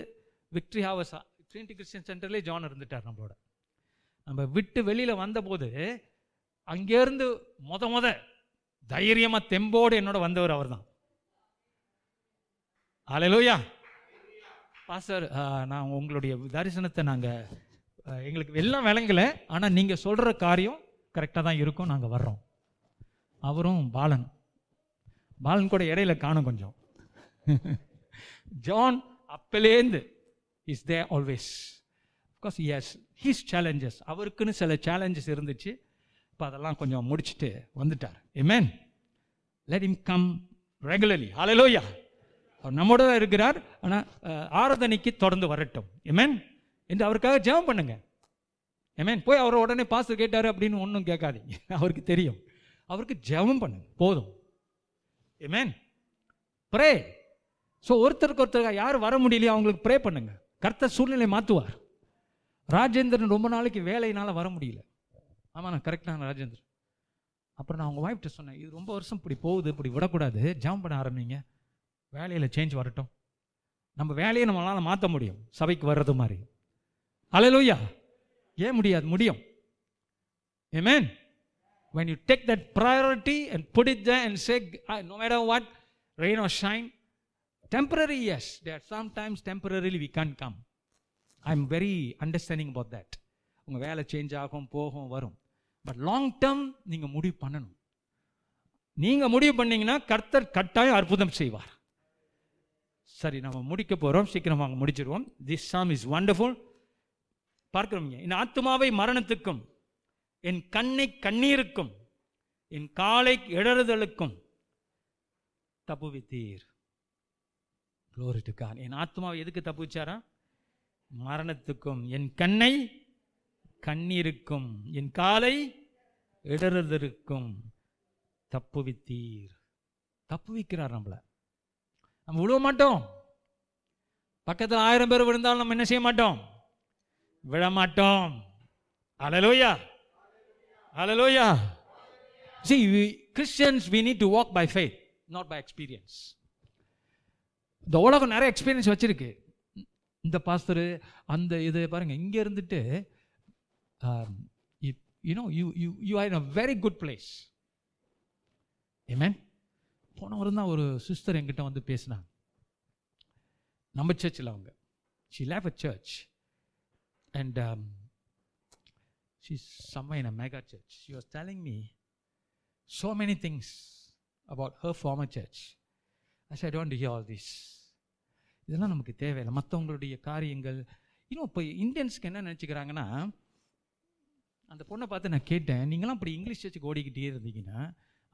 விக்ட்ரி ஹாவஸா ட்ரினிட்டி கிறிஸ்டியன் சென்டர்லேயே ஜான் இருந்துட்டார் நம்மளோட. நம்ம விட்டு வெளியில் வந்தபோது அங்கேருந்து மொத மொத தைரியமாக தெம்போடு என்னோட வந்தவர் அவர் தான் அலையலூயா பாஸ்டர் uh, நான் உங்களுடைய தரிசனத்தை நாங்கள் uh, எங்களுக்கு எல்லாம் விளங்கலை. ஆனால் நீங்கள் சொல்கிற காரியம் கரெக்டாக தான் இருக்கும். நாங்கள் வர்றோம். அவரும் பாலன். பாலன் கூட இடையில காணும் கொஞ்சம். John அப்பலேந்து is they always because as he's challenges அவருக்குன்னு சில சேலஞ்சஸ் இருந்துச்சு. இப்போ அதெல்லாம் கொஞ்சம் முடிச்சுட்டு வந்துட்டார். Amen let him come regularly hallelujah அவர் நம்மோட தான் இருக்கிறார். ஆனால் ஆராதனைக்கு தொடர்ந்து வரட்டும். ஏமேன் என்று அவருக்காக ஜெபம் பண்ணுங்க. ஏமேன் போய் அவரை உடனே பாஸ்டர் கேட்டார் அப்படின்னு ஒன்றும் கேட்காதீங்க. [LAUGHS] அவருக்கு தெரியும். அவருக்கு ஜெபம் பண்ணுங்க. போதும். ஏமேன் ப்ரே ஸோ ஒருத்தருக்கு ஒருத்தர் யார் வர முடியலையோ அவங்களுக்கு ப்ரே பண்ணுங்க. கர்த்த சூழ்நிலை மாற்றுவார் ராஜேந்திரன் ரொம்ப நாளைக்கு வேலையினால் வர முடியல. ஆமாண்ணா கரெக்டான ராஜேந்திரன். அப்புறம் நான் அவங்க வாய்ப்பிட்ட சொன்னேன். இது ரொம்ப வருஷம் இப்படி போகுது இப்படி விடக்கூடாது. ஜாம் பண்ண ஆரம்பிங்க. வேலையில் சேஞ்ச் வரட்டும் நம்ம வேலையை நம்மளால் மாற்ற முடியும் சபைக்கு வர்றது மாதிரி அலையலூயா ஏன் முடியாது முடியும் Amen. When you take that priority and put it there and say, "I- no matter what, rain or shine, temporary, yes. There are sometimes temporarily we can't come. I'm very understanding about that. உங்கள் வேலை change ஆகும் போகும் வரும் but long term நீங்கள் முடிவு பண்ணணும் நீங்கள் முடிவு பண்ணீங்கன்னா கர்த்தர் கட்டாயம் அற்புதம் செய்வார் சரி நம்ம முடிக்க போகிறோம் சீக்கிரமாக முடிச்சிருவோம். திஸ் சாம் இஸ் வண்டர்ஃபுல் பார்க்கிறோம் என் ஆத்மாவை மரணத்துக்கும் என் கண்ணை கண்ணீருக்கும் என் காலை இடறுதலுக்கும் தப்புவித்தீர் Glory என் ஆத்மாவை எதுக்கு தப்புவிச்சாரா மரணத்துக்கும் என் கண்ணை கண்ணீருக்கும் என் காலை இடறுதலுக்கும் தப்புவித்தீர் தப்புவிக்கிறார் நம்மளை. நம்ம விழுவ மாட்டோம். பக்கத்தில் ஆயிரம் பேர் விழுந்தாலும் நம்ம என்ன செய்ய மாட்டோம்? விழமாட்டோம் hallelujah hallelujah See, we, Christians, we need to walk by faith, not by experience. இந்த உலகம் நிறைய எக்ஸ்பீரியன்ஸ் வச்சிருக்கு. இந்த பாஸ்தரு அந்த இது பாருங்க இங்கே இருந்துட்டு you know you you you are in a very good place amen போன வாரம் தான் ஒரு சிஸ்டர் என்கிட்ட வந்து பேசினாங்க. நம்ம சர்ச்சில் அவங்க. She leave a church and she சம்ம in a mega church she was telling me so many things about her former church I I don't don't all this இதெல்லாம் நமக்கு தேவையில்லை. மற்றவங்களுடைய காரியங்கள் இன்னும் இப்போ இந்தியன்ஸ்க்கு என்ன நினச்சிக்கிறாங்கன்னா அந்த பொண்ணை பார்த்து நான் கேட்டேன் நீங்களாம் இப்படி இங்கிலீஷ் சர்ச்சுக்கு ஓடிக்கிட்டே இருந்தீங்கன்னா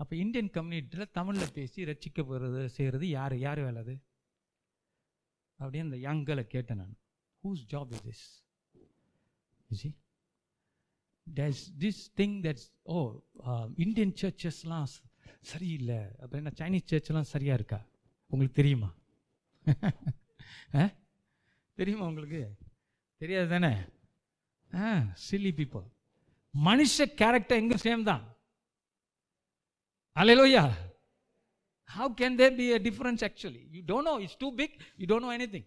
அப்போ இந்தியன் கம்யூனிட்டியில் தமிழில் பேசி ரசிக்கப்படுறது செய்கிறது யார்? யார் வேலை அது? அப்படின்னு அந்த யங்களை கேட்டேன் நான். Whose job is this you does this thing that's oh Indian சர்ச்சஸ்லாம் சரியில்லை. அப்படின்னா சைனீஸ் சர்ச்லாம் சரியாக இருக்கா? உங்களுக்கு தெரியுமா? [LAUGHS] ஆ? தெரியுமா உங்களுக்கு? தெரியாது தானே ஆ சில்லி பீப்புள் மனுஷ கேரக்டர் எங்கே சேம் தான்? Hallelujah how can there be a difference actually you don't know it's too big you don't know anything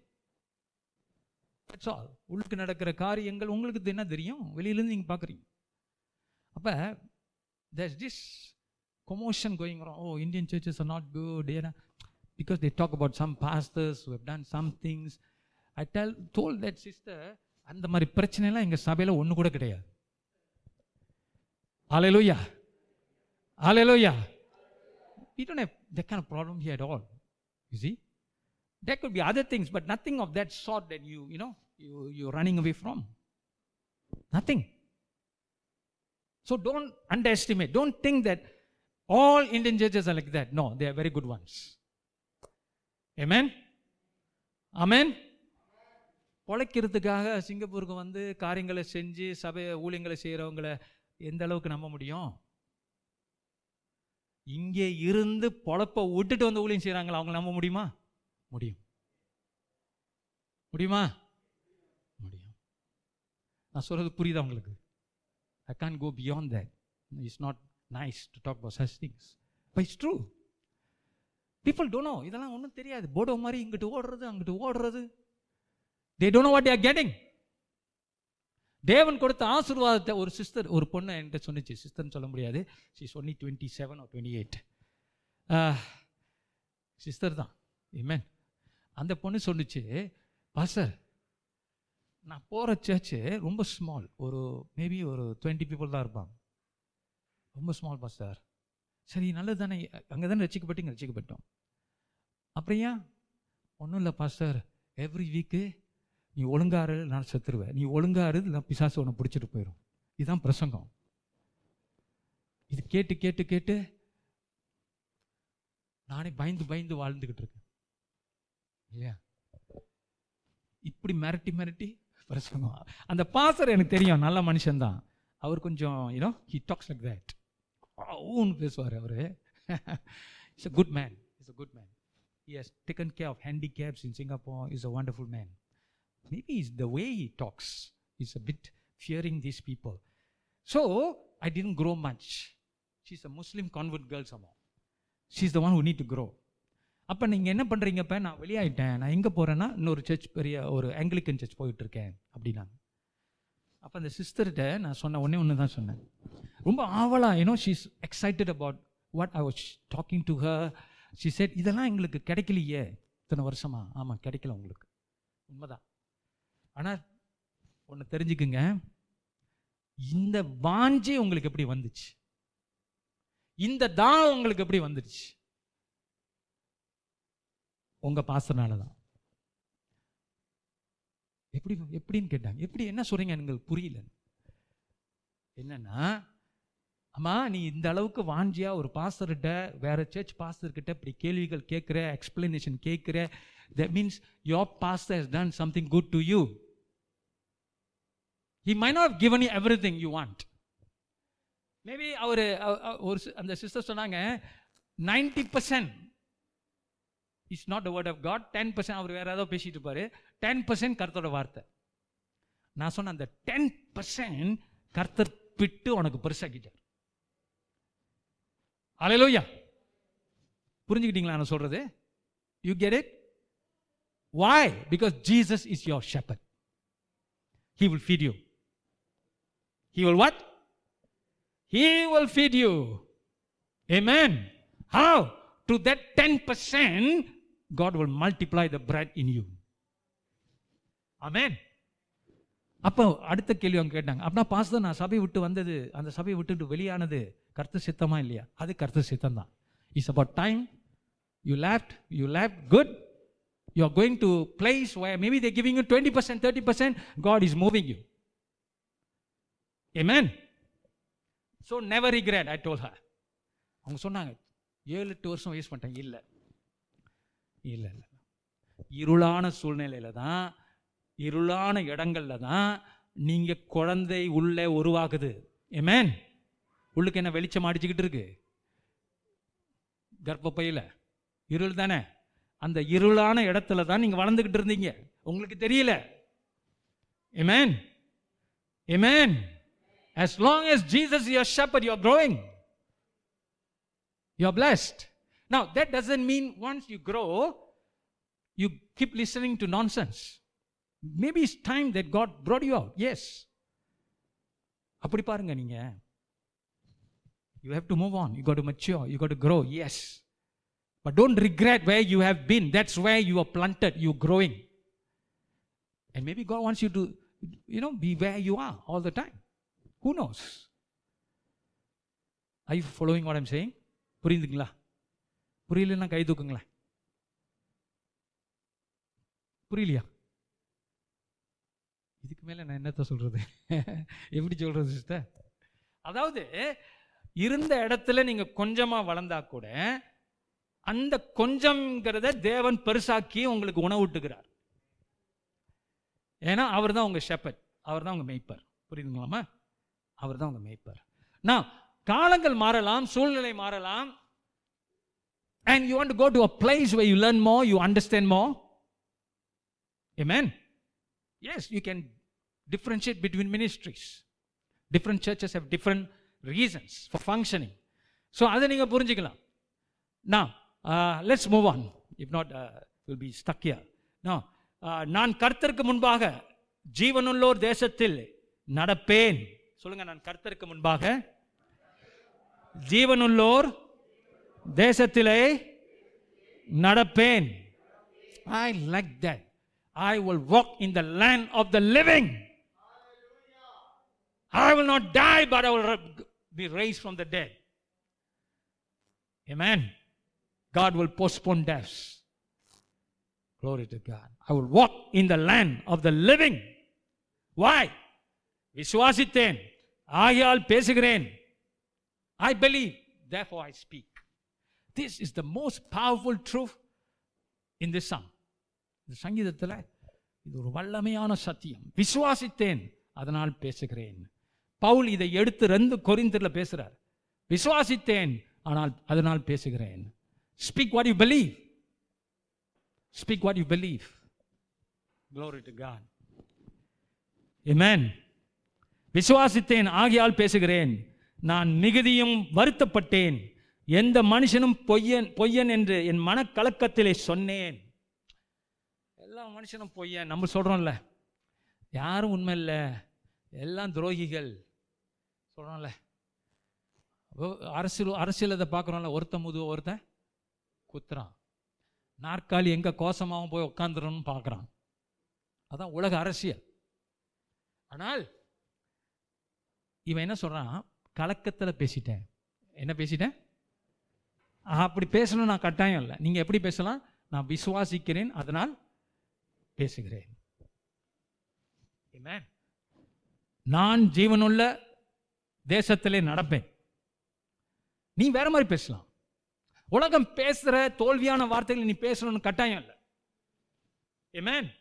that's all உள்ளுக்கு நடக்கிற காரியங்கள் உங்களுக்கு என்ன தெரியும் வெளியிலேருந்து நீங்கள் பார்க்குறீங்க அப்போ there's this commotion going around oh indian churches are not good you know, because they talk about some pastors who have done some things i tell told that sister அந்த மாதிரி பிரச்சனைலாம் எங்கள் சபையில் ஒன்று கூட கிடையாது Hallelujah. Hallelujah. We don't have that kind of problem here at all. You see? There could be other things, but nothing of that sort that you, you know, you, you're running away from. Nothing. So don't underestimate. Don't think that all Indian churches are like that. No, they are very good ones. Amen? Amen? பொழைக்கிறதுக்காக சிங்கப்பூருக்கு வந்து காரியங்களை செஞ்சு சபை ஊழியங்களை செய்கிறவங்கள எந்த அளவுக்கு நம்ப முடியும் இங்கே இருந்து பொழப்ப விட்டுட்டு வந்து ஊழியம் செய்கிறாங்களா அவங்க நம்ப முடியுமா? முடியும். முடியுமா? முடியும். நான் சொல்றது புரியுதா உங்களுக்கு? I can't go beyond that it's not nice to talk about such things but it's true people don't know இதெல்லாம் ஒன்றும் தெரியாது. போடோ மாதிரி இங்கிட்டு ஓடுறது அங்கிட்டு ஓடுறது. They don't know what are getting தேவன் கொடுத்த ஆசீர்வாதத்தை ஒரு சிஸ்டர் ஒரு பொண்ணு என்கிட்ட சொன்னிச்சு. சிஸ்டர்னு சொல்ல முடியாது. She only twenty seven or twenty eight sister தான். இமேன் அந்த பொண்ணு சொன்னிச்சு பாஸ்டர் நான் போகிற சர்ச்சு ரொம்ப ஸ்மால் ஒரு மேபி ஒரு டுவெண்ட்டி பீப்புள் தான் இருப்பாங்க. ரொம்ப ஸ்மால் பாஸ்டர் சரி நல்லது தானே. அங்கே தானே ரசிக்கப்பட்டீங்க? ரசிக்கப்பட்டோம். அப்புறம் ஏன்? ஒன்றும் இல்லை பாஸ்டர் எவ்ரி வீக்கு நீ ஒழுங்காரு நான் செத்துருவேன். நீ ஒழுங்காரு நான் பிசாசு உன்னை பிடிச்சிட்டு போயிடும் இதுதான் பிரசங்கம். இது கேட்டு கேட்டு கேட்டு நானே பயந்து பயந்து வாழ்ந்துக்கிட்டு இருக்கேன். இல்லையா? இப்படி மிரட்டி மிரட்டி பிரசங்கம். அந்த பாசர் எனக்கு தெரியும் நல்ல மனுஷன்தான் அவர் கொஞ்சம் you know he talks like that ஊன்னு பேசுவார் அவர். It's a good man is a good man he has taken care of handicaps in Singapore is a wonderful man maybe the way he talks is a bit fearing these people. So i didn't grow much. She's a Muslim convert girls somehow. She's the one who need to grow. அப்போ நீங்கள் என்ன பண்ணுறீங்க இப்போ? நான் வெளியாயிட்டேன். நான் எங்கே போகிறேன்னா இன்னொரு சர்ச் பெரிய ஒரு ஆங்கிலிக்கன் சர்ச் போயிட்டுருக்கேன் அப்படின்னாங்க. அப்போ அந்த சிஸ்டர்கிட்ட நான் சொன்ன ஒன்றே ஒன்று தான் சொன்னேன். ரொம்ப ஆவலா ஏன்னோ she's excited about what I was talking to her she said இதெல்லாம் எங்களுக்கு கிடைக்கலையே. இத்தனை வருஷமா? ஆமாம் கிடைக்கல உங்களுக்கு. உண்மைதான். ஆனால் ஒன்று தெரிஞ்சுக்குங்க. இந்த வாஞ்சி உங்களுக்கு எப்படி வந்துச்சு? இந்த தான் உங்களுக்கு எப்படி வந்துடுச்சு உங்க பாசனால தான். எப்படி எப்படின்னு கேட்டாங்க. எப்படி என்ன சொல்றீங்க? எங்களுக்கு புரியல. என்னன்னா அம்மா நீ இந்த அளவுக்கு வாஞ்சியா? ஒரு பாஸ்டர்கிட்ட வேற சர்ச் பாஸ்டர்கிட்ட இப்படி கேள்விகள் கேட்குற எக்ஸ்பிளனேஷன் கேட்குற that means your pastor has done something good to you he may not given you everything you want maybe அவர் ஒரு அந்த சிஸ்டர் சொன்னாங்க ninety percent is not the word of God ten percent அவர் வேற ஏதோ பேசிட்டு இருப்பாரு. Ten percent கருத்தோட வார்த்தை. நான் சொன்ன அந்த டென் பர்சன்ட் கர்த்தர் பிட்டு உனக்கு பெருசாக்கிட்டார். அலையிலோயா புரிஞ்சுக்கிட்டீங்களா நான் சொல்றது? You get it why because Jesus is your shepherd he will feed you He will what? He will feed you. Amen. How? To that 10%, God will multiply the bread in you. Amen. அப்போ அடுத்த கேள்வி அவங்க கேட்டாங்க அப்படின்னா pastor நான் சபை விட்டு வந்தது அந்த சபையை விட்டுட்டு வெளியானது கருத்து சித்தமா இல்லையா அது கருத்து சித்தம் தான் it's about time you left you left good you are going to place maybe they giving you twenty percent thirty percent God is moving you amen so never regret I told her அவங்க சொன்னாங்க ஏழு எட்டு வருஷம் waste பண்ணிட்டேன். இல்லை. இல்லை இல்லை. இருளான சூழ்நிலையில தான் இருளான இடங்கள்ல தான் நீங்கள் குழந்தை உள்ளே உருவாகுது. ஏமேன் உள்ளுக்கு என்ன வெளிச்சம் அடிச்சுக்கிட்டு இருக்கு? கர்ப்பப்பையில். இருள் தானே? அந்த இருளான இடத்துல தான் நீங்கள் வளர்ந்துக்கிட்டு இருந்தீங்க. உங்களுக்கு தெரியல. ஏமேன் ஏமேன் As long as Jesus is your shepherd, you're growing. You're blessed. Now, that doesn't mean once you grow, you keep listening to nonsense. Maybe it's time that God brought you out. Yes. அப்படி பாருங்க நீங்க you have to move on you got to mature you got to grow yes but don't regret where you have been that's where you are planted you're growing and maybe god wants you to you know be where you are all the time who knows I following what I'm saying புரியுதுங்களா? புரியலன்னா கை தூக்குங்களேன். புரியலையா? இதுக்கு மேலே நான் என்னத்த சொல்கிறது எப்படி சொல்கிறது சிஸ்டர்? அதாவது இருந்த இடத்துல நீங்கள் கொஞ்சமாக வளர்ந்தா கூட அந்த கொஞ்சம்ங்கிறத தேவன் பெருசாக்கி உங்களுக்கு உணவூட்டுகிறார். ஏன்னா அவர் தான் உங்கள் ஷெப்பர் அவர் தான் உங்கள் மெய்ப்பர். புரியுதுங்களாமா அவர் தான் உங்கள் மேய்ப்பார் நான் காலங்கள் மாறலாம் சூழ்நிலை மாறலாம் and you want go to a place way you learn more you understand more amen as you can differentiate between ministries. Different churches have different reasons for functioning. So அதை நீங்கள் புரிஞ்சுக்கலாம் நான் let's move on if not will be stuck here நான் நான் கர்த்தருக்கு முன்பாக ஜீவனுள்ளோர் தேசத்தில் நடப்பேன் சொல்லுங்க நான் கர்த்தருக்கு முன்பாக ஜீவனுள்ளோர் தேசத்திலே நடப்பேன் I like that I will walk in the land of the living I will not die but I will be rise from the dead Amen. God will postpone deaths. Glory to God. I will walk in the land of the living. Why? விசுவாசித்தேன் ஆகையால் பேசுகிறேன் I believe therefore I speak. This is the most powerful truth in this song. இந்த சங்கீதத்தில் இது ஒரு வல்லமையான சத்தியம் விசுவாசித்தேன் அதனால் பேசுகிறேன் பவுல் இதை எடுத்து ரெண்டு கொரிந்தரில் பேசுறார் விசுவாசித்தேன் ஆனால் அதனால் பேசுகிறேன் speak what you believe speak what you believe Glory to God. Amen. விசுவாசித்தேன் ஆகியால் பேசுகிறேன். நான் மிகுதியும் வருத்தப்பட்டேன். எந்த மனுஷனும் பொய்யன் பொய்யன் என்று என் மனக்கலக்கத்திலே சொன்னேன். எல்லா மனுஷனும் பொய்யன் நம்ம சொல்கிறோம்ல யாரும் உண்மை இல்லை. எல்லாம் துரோகிகள். சொல்கிறோம்ல அரசியல் அரசியல் பார்க்குறோம்ல. ஒருத்தன் முதுவ ஒருத்தன் குத்துறான். நாற்காலி எங்கே கோசமாகவும் போய் உட்காந்துருன்னு பார்க்குறான். அதான் உலக அரசியல். ஆனால் இவன் என்ன சொல்கிறான் கலக்கத்தில் பேசிட்டேன். என்ன பேசிட்டேன்? அப்படி பேசணும் நான் கட்டாயம் இல்லை. நீங்கள் எப்படி பேசலாம்? நான் விசுவாசிக்கிறேன் அதனால் பேசுகிறேன். நான் ஜீவனுள்ள தேசத்திலே நடப்பேன். நீ வேற மாதிரி பேசலாம். உலகம் பேசுகிற தோல்வியான வார்த்தைகள் நீ பேசணும்னு கட்டாயம் இல்லை. Amen.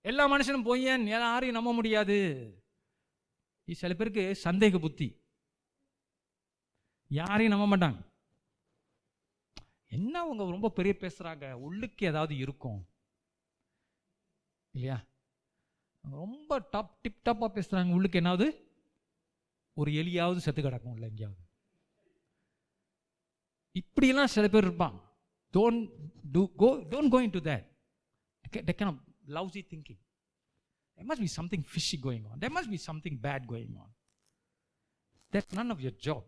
எல்லா மனுஷனும் போய் யாரையும் நம்ப முடியாது. சில பேருக்கு சந்தேக புத்தி. யாரையும் நம்ப மாட்டாங்க. என்ன அவங்க ரொம்ப பெரிய பேசுறாங்க? உள்ளுக்கு ஏதாவது இருக்கும். இல்லையா? ரொம்ப டாப் டிப் டாப்பாக பேசுகிறாங்க உள்ளுக்கு என்னாவது? ஒரு எலியாவது செத்து கிடக்கும் இல்லை எங்கேயாவது. இப்படியெல்லாம் சில பேர் இருப்பாங்க. Don't do go don't going to that lousy thinking. There must be something fishy going on. There must be something bad going on. That's none of your job.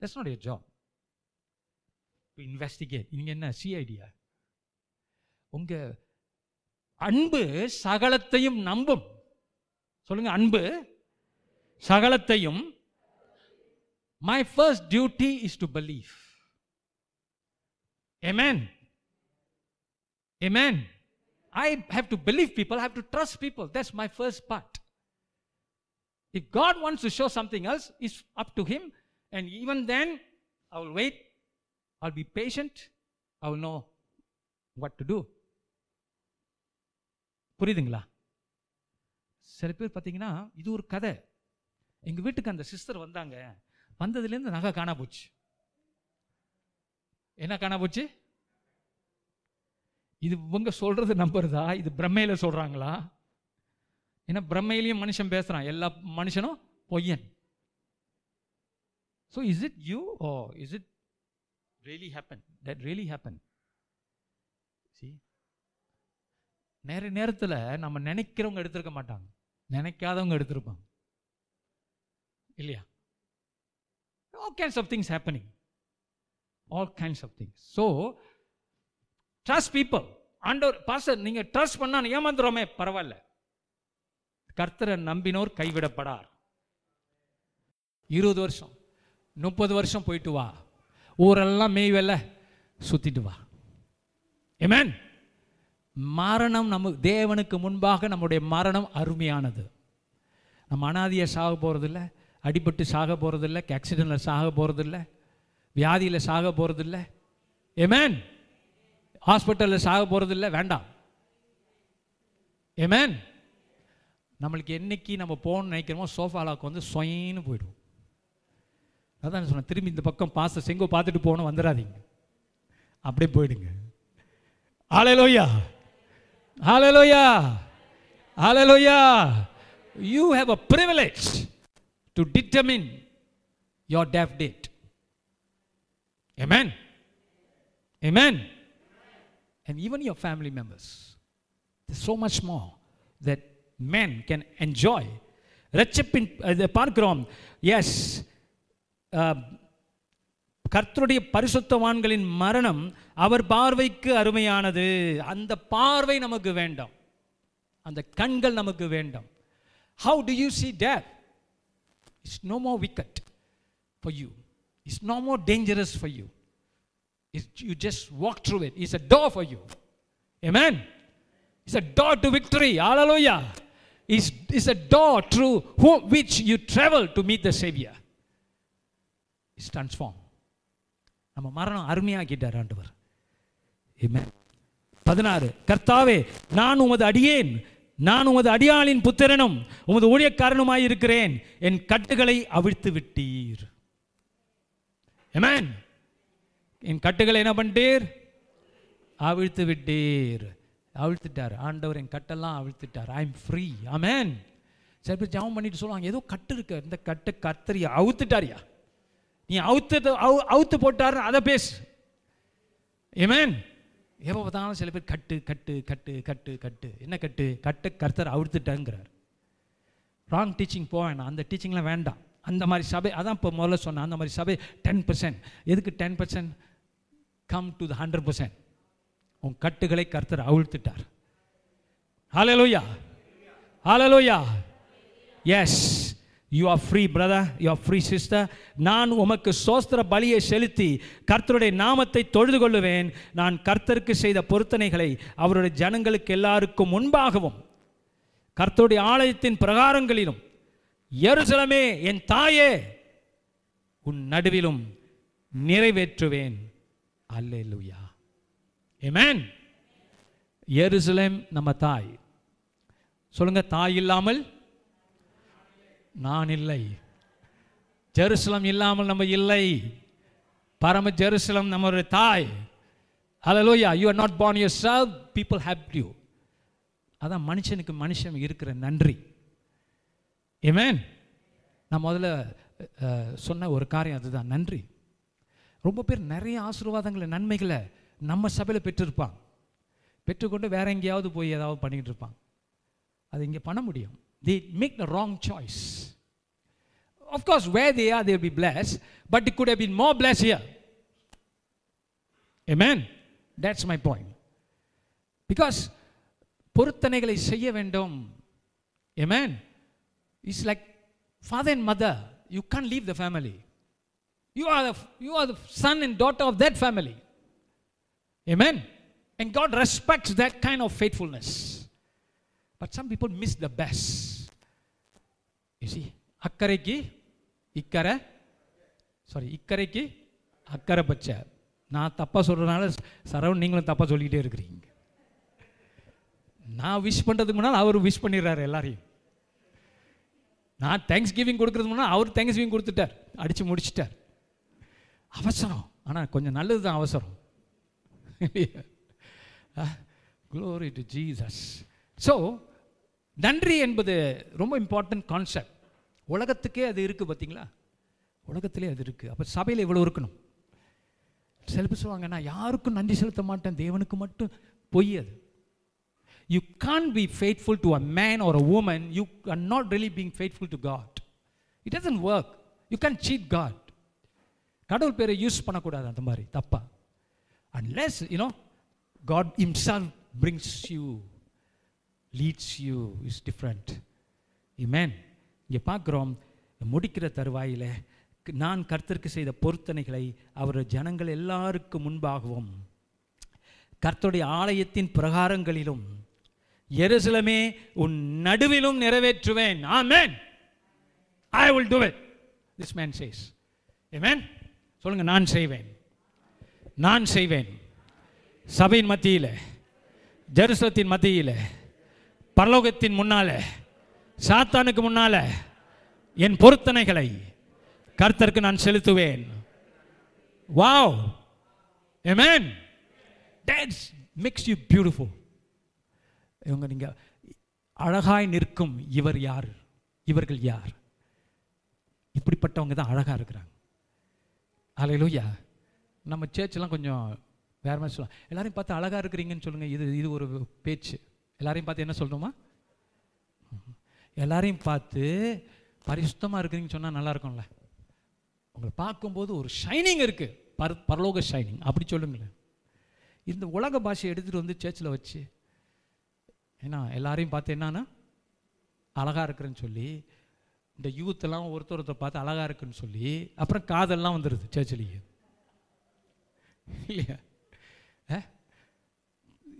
That's not your job. To investigate. நீங்க என்ன சிஐடியா உங்க அன்பு சகலத்தையும் நம்பும் சொல்லுங்க அன்பு சகலத்தையும் my first duty is to believe Amen. Amen. I have to believe people, I have to trust people. That's my first part. If God wants to show something else, it's up to Him. And even then, I will wait. I'll be patient. I will know what to do. புரியுதுங்களா சில பேர் பார்த்தீங்கன்னா இது ஒரு கதை எங்கள் வீட்டுக்கு அந்த சிஸ்டர் வந்தாங்க வந்ததுலேருந்து நகை காணா போச்சு என்ன காணா போச்சு இது இவங்க சொல்றது நம்புறதா? இது பிரம்மையில சொல்றாங்களா? ஏன்னா பிரம்மையிலையும் மனுஷன் பேசுறான். எல்லா மனுஷனும் பொய்யன். So is it you oh is it really happen that really happen C நேர நேரத்தில் நம்ம நினைக்கிறவங்க எடுத்திருக்க மாட்டாங்க. நினைக்காதவங்க எடுத்திருப்பாங்க. இல்லையா? All kinds of things happening all kinds of things so trust people ஆண்டவர் பாஸ்டர் நீங்க ட்ரஸ்ட் பண்ணா ஏமாந்துருமே பரவாயில்ல. கர்த்தரை நம்பினோர் கைவிடப்படார். இருபது வருஷம் முப்பது வருஷம் போயிட்டு வா. ஊரெல்லாம் மேய்வெல்ல சுத்திட்டு வா. ஏமேன் மரணம் நம்ம தேவனுக்கு முன்பாக நம்முடைய மரணம் அருமையானது. நம்ம அனாதியை சாக போகிறதில்ல அடிபட்டு சாக போகிறதில்ல ஆக்சிடெண்ட்டில் சாக போகிறதில்ல வியாதியில் சாக போகிறதில்ல ஏமேன் ஹாஸ்பிட்டலில் சாக போகிறது இல்லை வேண்டாம். ஏமேன் நம்மளுக்கு என்னைக்கு நம்ம போகணும்னு நினைக்கிறோமோ சோஃபாலாக்கு வந்து சொயின்னு போயிடும் அதான் சொன்னேன் திரும்பி இந்த பக்கம் பாச செங்கோ பார்த்துட்டு போகணும் வந்துடாதீங்க. அப்படியே போயிடுங்க. Hallelujah hallelujah hallelujah you have a privilege to determine your death date amen amen and even your family members there's so much more that men can enjoy. ரட்சிப்பின் இதை பார்க்கிறோம். எஸ் um, கர்த்தருடைய பரிசுத்தவான்களின் மரணம் அவர் பார்வைக்கு அருமையானது. அந்த பார்வை நமக்கு வேண்டாம். அந்த கண்கள் நமக்கு வேண்டாம். How do you see there it's no more wicked for you it's no more dangerous for you It's, you just walk through it it's a door for you amen it's a door to victory hallelujah it's, it's a door through whom, which you travel to meet the savior it's transformed நம்ம மரணம் அருமையாக்கிட்டார் ஆண்டவர் பதினாறு கர்த்தாவே நான் உமது அடியேன் நான் உமது அடியாளின் புத்திரனும் உமது ஊழியக்காரனுமாயிருக்கிறேன் என் கட்டுகளை அவிழ்த்து விட்டீர் Amen. என் கட்டுகளை என்ன பண்ணிட்டீர்? அவிழ்த்து விட்டீர். அவிழ்த்துட்டார். ஆண்டவர் என் கட்டெல்லாம் அவிழ்த்துட்டார். ஐ எம் ஃப்ரீ அமேன் சில பேர் ஜெபம் பண்ணிட்டு சொல்லுவாங்க ஏதோ கட்டு இருக்கு. இந்த கட்டை கத்தரியா அவுத்துட்டாரியா நீ அவுத்து அவு- அவுத்து போட்டாரு அதை பேசு. ஏமேன் எப்போ பார்த்தாலும் சில பேர் கட்டு கட்டு கட்டு கட்டு கட்டு. என்ன கட்டு? கட்டு கர்த்தர் அவுத்துட்டாங்கிறார் ராங் டீச்சிங் போவேன் அந்த டீச்சிங்லாம் வேண்டாம். அந்த மாதிரி சபை அதான் இப்போ முதல்ல சொன்னேன். அந்த மாதிரி சபை டென் பர்சன்ட் எதுக்கு ten percent come to the hundred percent உன் கட்டுகளை கர்த்தர் அவிழ்த்துட்டார். Hallelujah hallelujah yes you are free brother you are free sister நான் உமக்கு சோஸ்திர பலியை செலுத்தி கர்த்தருடைய நாமத்தை தொழுது கொள்ளுவேன் நான் கர்த்தருக்கு செய்த பொருத்தனைகளை அவருடைய ஜனங்களுக்கு எல்லாருக்கும் முன்பாகவும் கர்த்தருடைய ஆலயத்தின் பிரகாரங்களிலும் எருசலமே என் தாயே உன் நடுவிலும் நிறைவேற்றுவேன். அல்லேலூயா ஏமேன் எருசலேம் நம்ம தாய். சொல்லுங்க தாய் இல்லாமல் நான் இல்லை. ஜெருசலம் இல்லாமல் நம்ம இல்லை. பரம ஜெருசலம் நம்மளுடைய தாய். ஹalleluya you are not born yourself. People helped you. அதான் மனுஷனுக்கு மனுஷன் இருக்கிற நன்றி. ஏமேன் நான் முதல்ல சொன்ன ஒரு காரியம் அதுதான். நன்றி. ரொம்ப பேர் நிறைய ஆசீர்வாதங்களை நன்மைகளை நம்ம சபையில் பெற்றிருப்பான் பெற்றுக்கொண்டு வேற எங்கேயாவது போய் ஏதாவது பண்ணிக்கிட்டு இருப்பான் அது இங்கே பண்ண முடியும் they make the wrong choice of course we they are there be plus but it good been more plus year a man that's my point because பொருத்தனைகளை செய்ய வேண்டும் a man it's like father and mother you can leave the family You are the, you are the son and daughter of that family. Amen. And God respects that kind of faithfulness. But some people miss the best. You see, அக்கறைக்கு இக்கரை sorry இக்கரைக்கு அக்கறை பச்சை நான் தப்பாக சொல்கிறதுனால சரவண் நீங்களும் தப்பாக சொல்லிக்கிட்டே இருக்கிறீங்க நான் விஷ் பண்ணுறதுக்கு முன்னால் அவர் விஷ் பண்ணிடுறாரு எல்லாரையும் நான் தேங்க்ஸ் கிவிங் கொடுக்கறதுக்கு முன்னால் அவர் தேங்க்ஸ் கிவிங் கொடுத்துட்டார் அடித்து முடிச்சிட்டார் அவசரம். ஆனால் கொஞ்சம் நல்லது தான் அவசரம் க்ளோரி டு ஜீசஸ் ஸோ நன்றி என்பது ரொம்ப இம்பார்ட்டன்ட் கான்செப்ட் உலகத்துக்கே அது இருக்குது பார்த்தீங்களா உலகத்திலே அது இருக்குது அப்போ சபையில் இவ்வளோ இருக்கணும். சில சொல்லுவாங்க நான் யாருக்கும் நன்றி செலுத்த மாட்டேன். தேவனுக்கு மட்டும் பொய் அது. You can't be faithful to a man ஒரு a woman you are not really being faithful to God it doesn't work you can cheat God கடவுள் பேரை யூஸ் பண்ணக்கூடாது அந்த மாதிரி தப்பா. Unless you know God himself brings you leads you is different இமேன் இங்கே பார்க்குறோம் முடிக்கிற தருவாயில் நான் கர்த்தருக்கு செய்த பொருத்தனைகளை அவர் ஜனங்கள் எல்லாருக்கும் முன்பாகவும் கர்த்தருடைய ஆலயத்தின் பிரகாரங்களிலும் எருசலமே உன் நடுவிலும் நிறைவேற்றுவேன். Amen I will do it this man says amen சொல்லுங்கள் நான் செய்வேன். நான் செய்வேன். சபையின் மத்தியில் ஜெருசலத்தின் மத்தியில் பரலோகத்தின் முன்னால் சாத்தானுக்கு முன்னால் என் பொருத்தனைகளை கர்த்தருக்கு நான் செலுத்துவேன். Wow Amen. That makes you beautiful இவங்க நீங்கள் அழகாய் நிற்கும் இவர் யார்? இவர்கள் யார்? இப்படிப்பட்டவங்க தான் அழகாக இருக்கிறாங்க. அலையிலூயா நம்ம சேர்ச்செலாம் கொஞ்சம் வேற மாதிரி சொல்லலாம். எல்லாரையும் பார்த்து அழகாக இருக்கிறீங்கன்னு சொல்லுங்கள் இது இது ஒரு பேச்சு. எல்லாரையும் பார்த்து என்ன சொல்லணுமா? எல்லாரையும் பார்த்து பரிசுத்தமாக இருக்கிறீங்கன்னு சொன்னால் நல்லா இருக்கும்ல. உங்களை பார்க்கும்போது ஒரு ஷைனிங் இருக்குது பர் பரலோக ஷைனிங் அப்படி சொல்லுங்களேன். இந்த உலக பாஷையை எடுத்துகிட்டு வந்து சேர்ச்சில் வச்சு ஏன்னா எல்லாரையும் பார்த்து என்னன்னா அழகாக இருக்கிறேன்னு சொல்லி இந்த யூத்தெல்லாம் ஒருத்தர் ஒருத்தர் பார்த்து அழகாக இருக்குன்னு சொல்லி அப்புறம் காதல்லாம் வந்துடுது சேர்ச்சிலேயே. இல்லையா?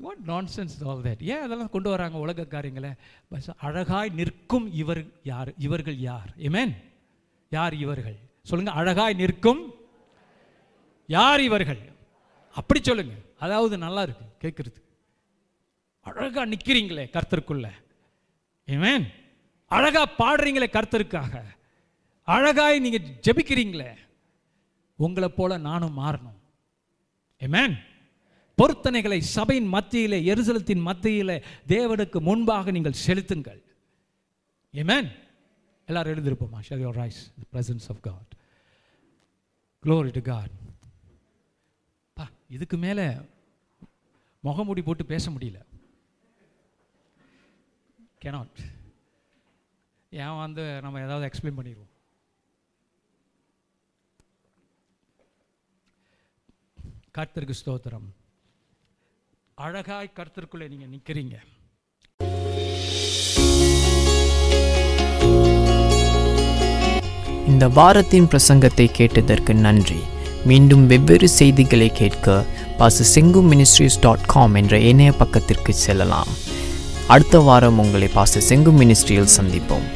வாட் நான்சென்ஸ் ஆல் தட் ஏன் அதெல்லாம் கொண்டு வராங்க உலக காரியங்களை பஸ் அழகாய் நிற்கும் இவர் யார்? இவர்கள் யார்? ஏமேன் யார் இவர்கள்? சொல்லுங்க அழகாய் நிற்கும் யார் இவர்கள்? அப்படி சொல்லுங்க. அதாவது நல்லா இருக்கு கேட்குறது அழகாக நிற்கிறீங்களே கர்த்தருக்குள்ள. ஏமேன் அழகாக பாடுறீங்களே கர்த்தருக்காக. அழகாய் நீங்கள் ஜெபிக்கிறீங்களே. உங்களை போல நானும் மாறணும். ஏமேன் பொருத்தனைகளை சபையின் மத்தியிலே எரிசலத்தின் மத்தியிலே தேவனுக்கு முன்பாக நீங்கள் செலுத்துங்கள். ஏமேன் எல்லாரும் எழுந்திருப்போமா? Share your rise the presence of God glory to God பா இதுக்கு மேலே முகமூடி போட்டு பேச முடியல. கெனாட் ஏன் வந்து நம்ம ஏதாவது எக்ஸ்பிளைன் பண்ணிடுவோம்? கர்த்தருக்கு ஸ்தோத்திரம். அழகாய் கர்த்தருக்குள்ளே நீங்கள் நிற்கிறீங்க இந்த வாரத்தின் பிரசங்கத்தை கேட்டதற்கு நன்றி. மீண்டும் வெவ்வேறு செய்திகளை கேட்க பாச செங்கு மினிஸ்ட்ரிஸ் டாட் காம் என்ற இணைய பக்கத்திற்கு செல்லலாம். அடுத்த வாரம் உங்களை பாச செங்கு மினிஸ்ட்ரியில் சந்திப்போம்.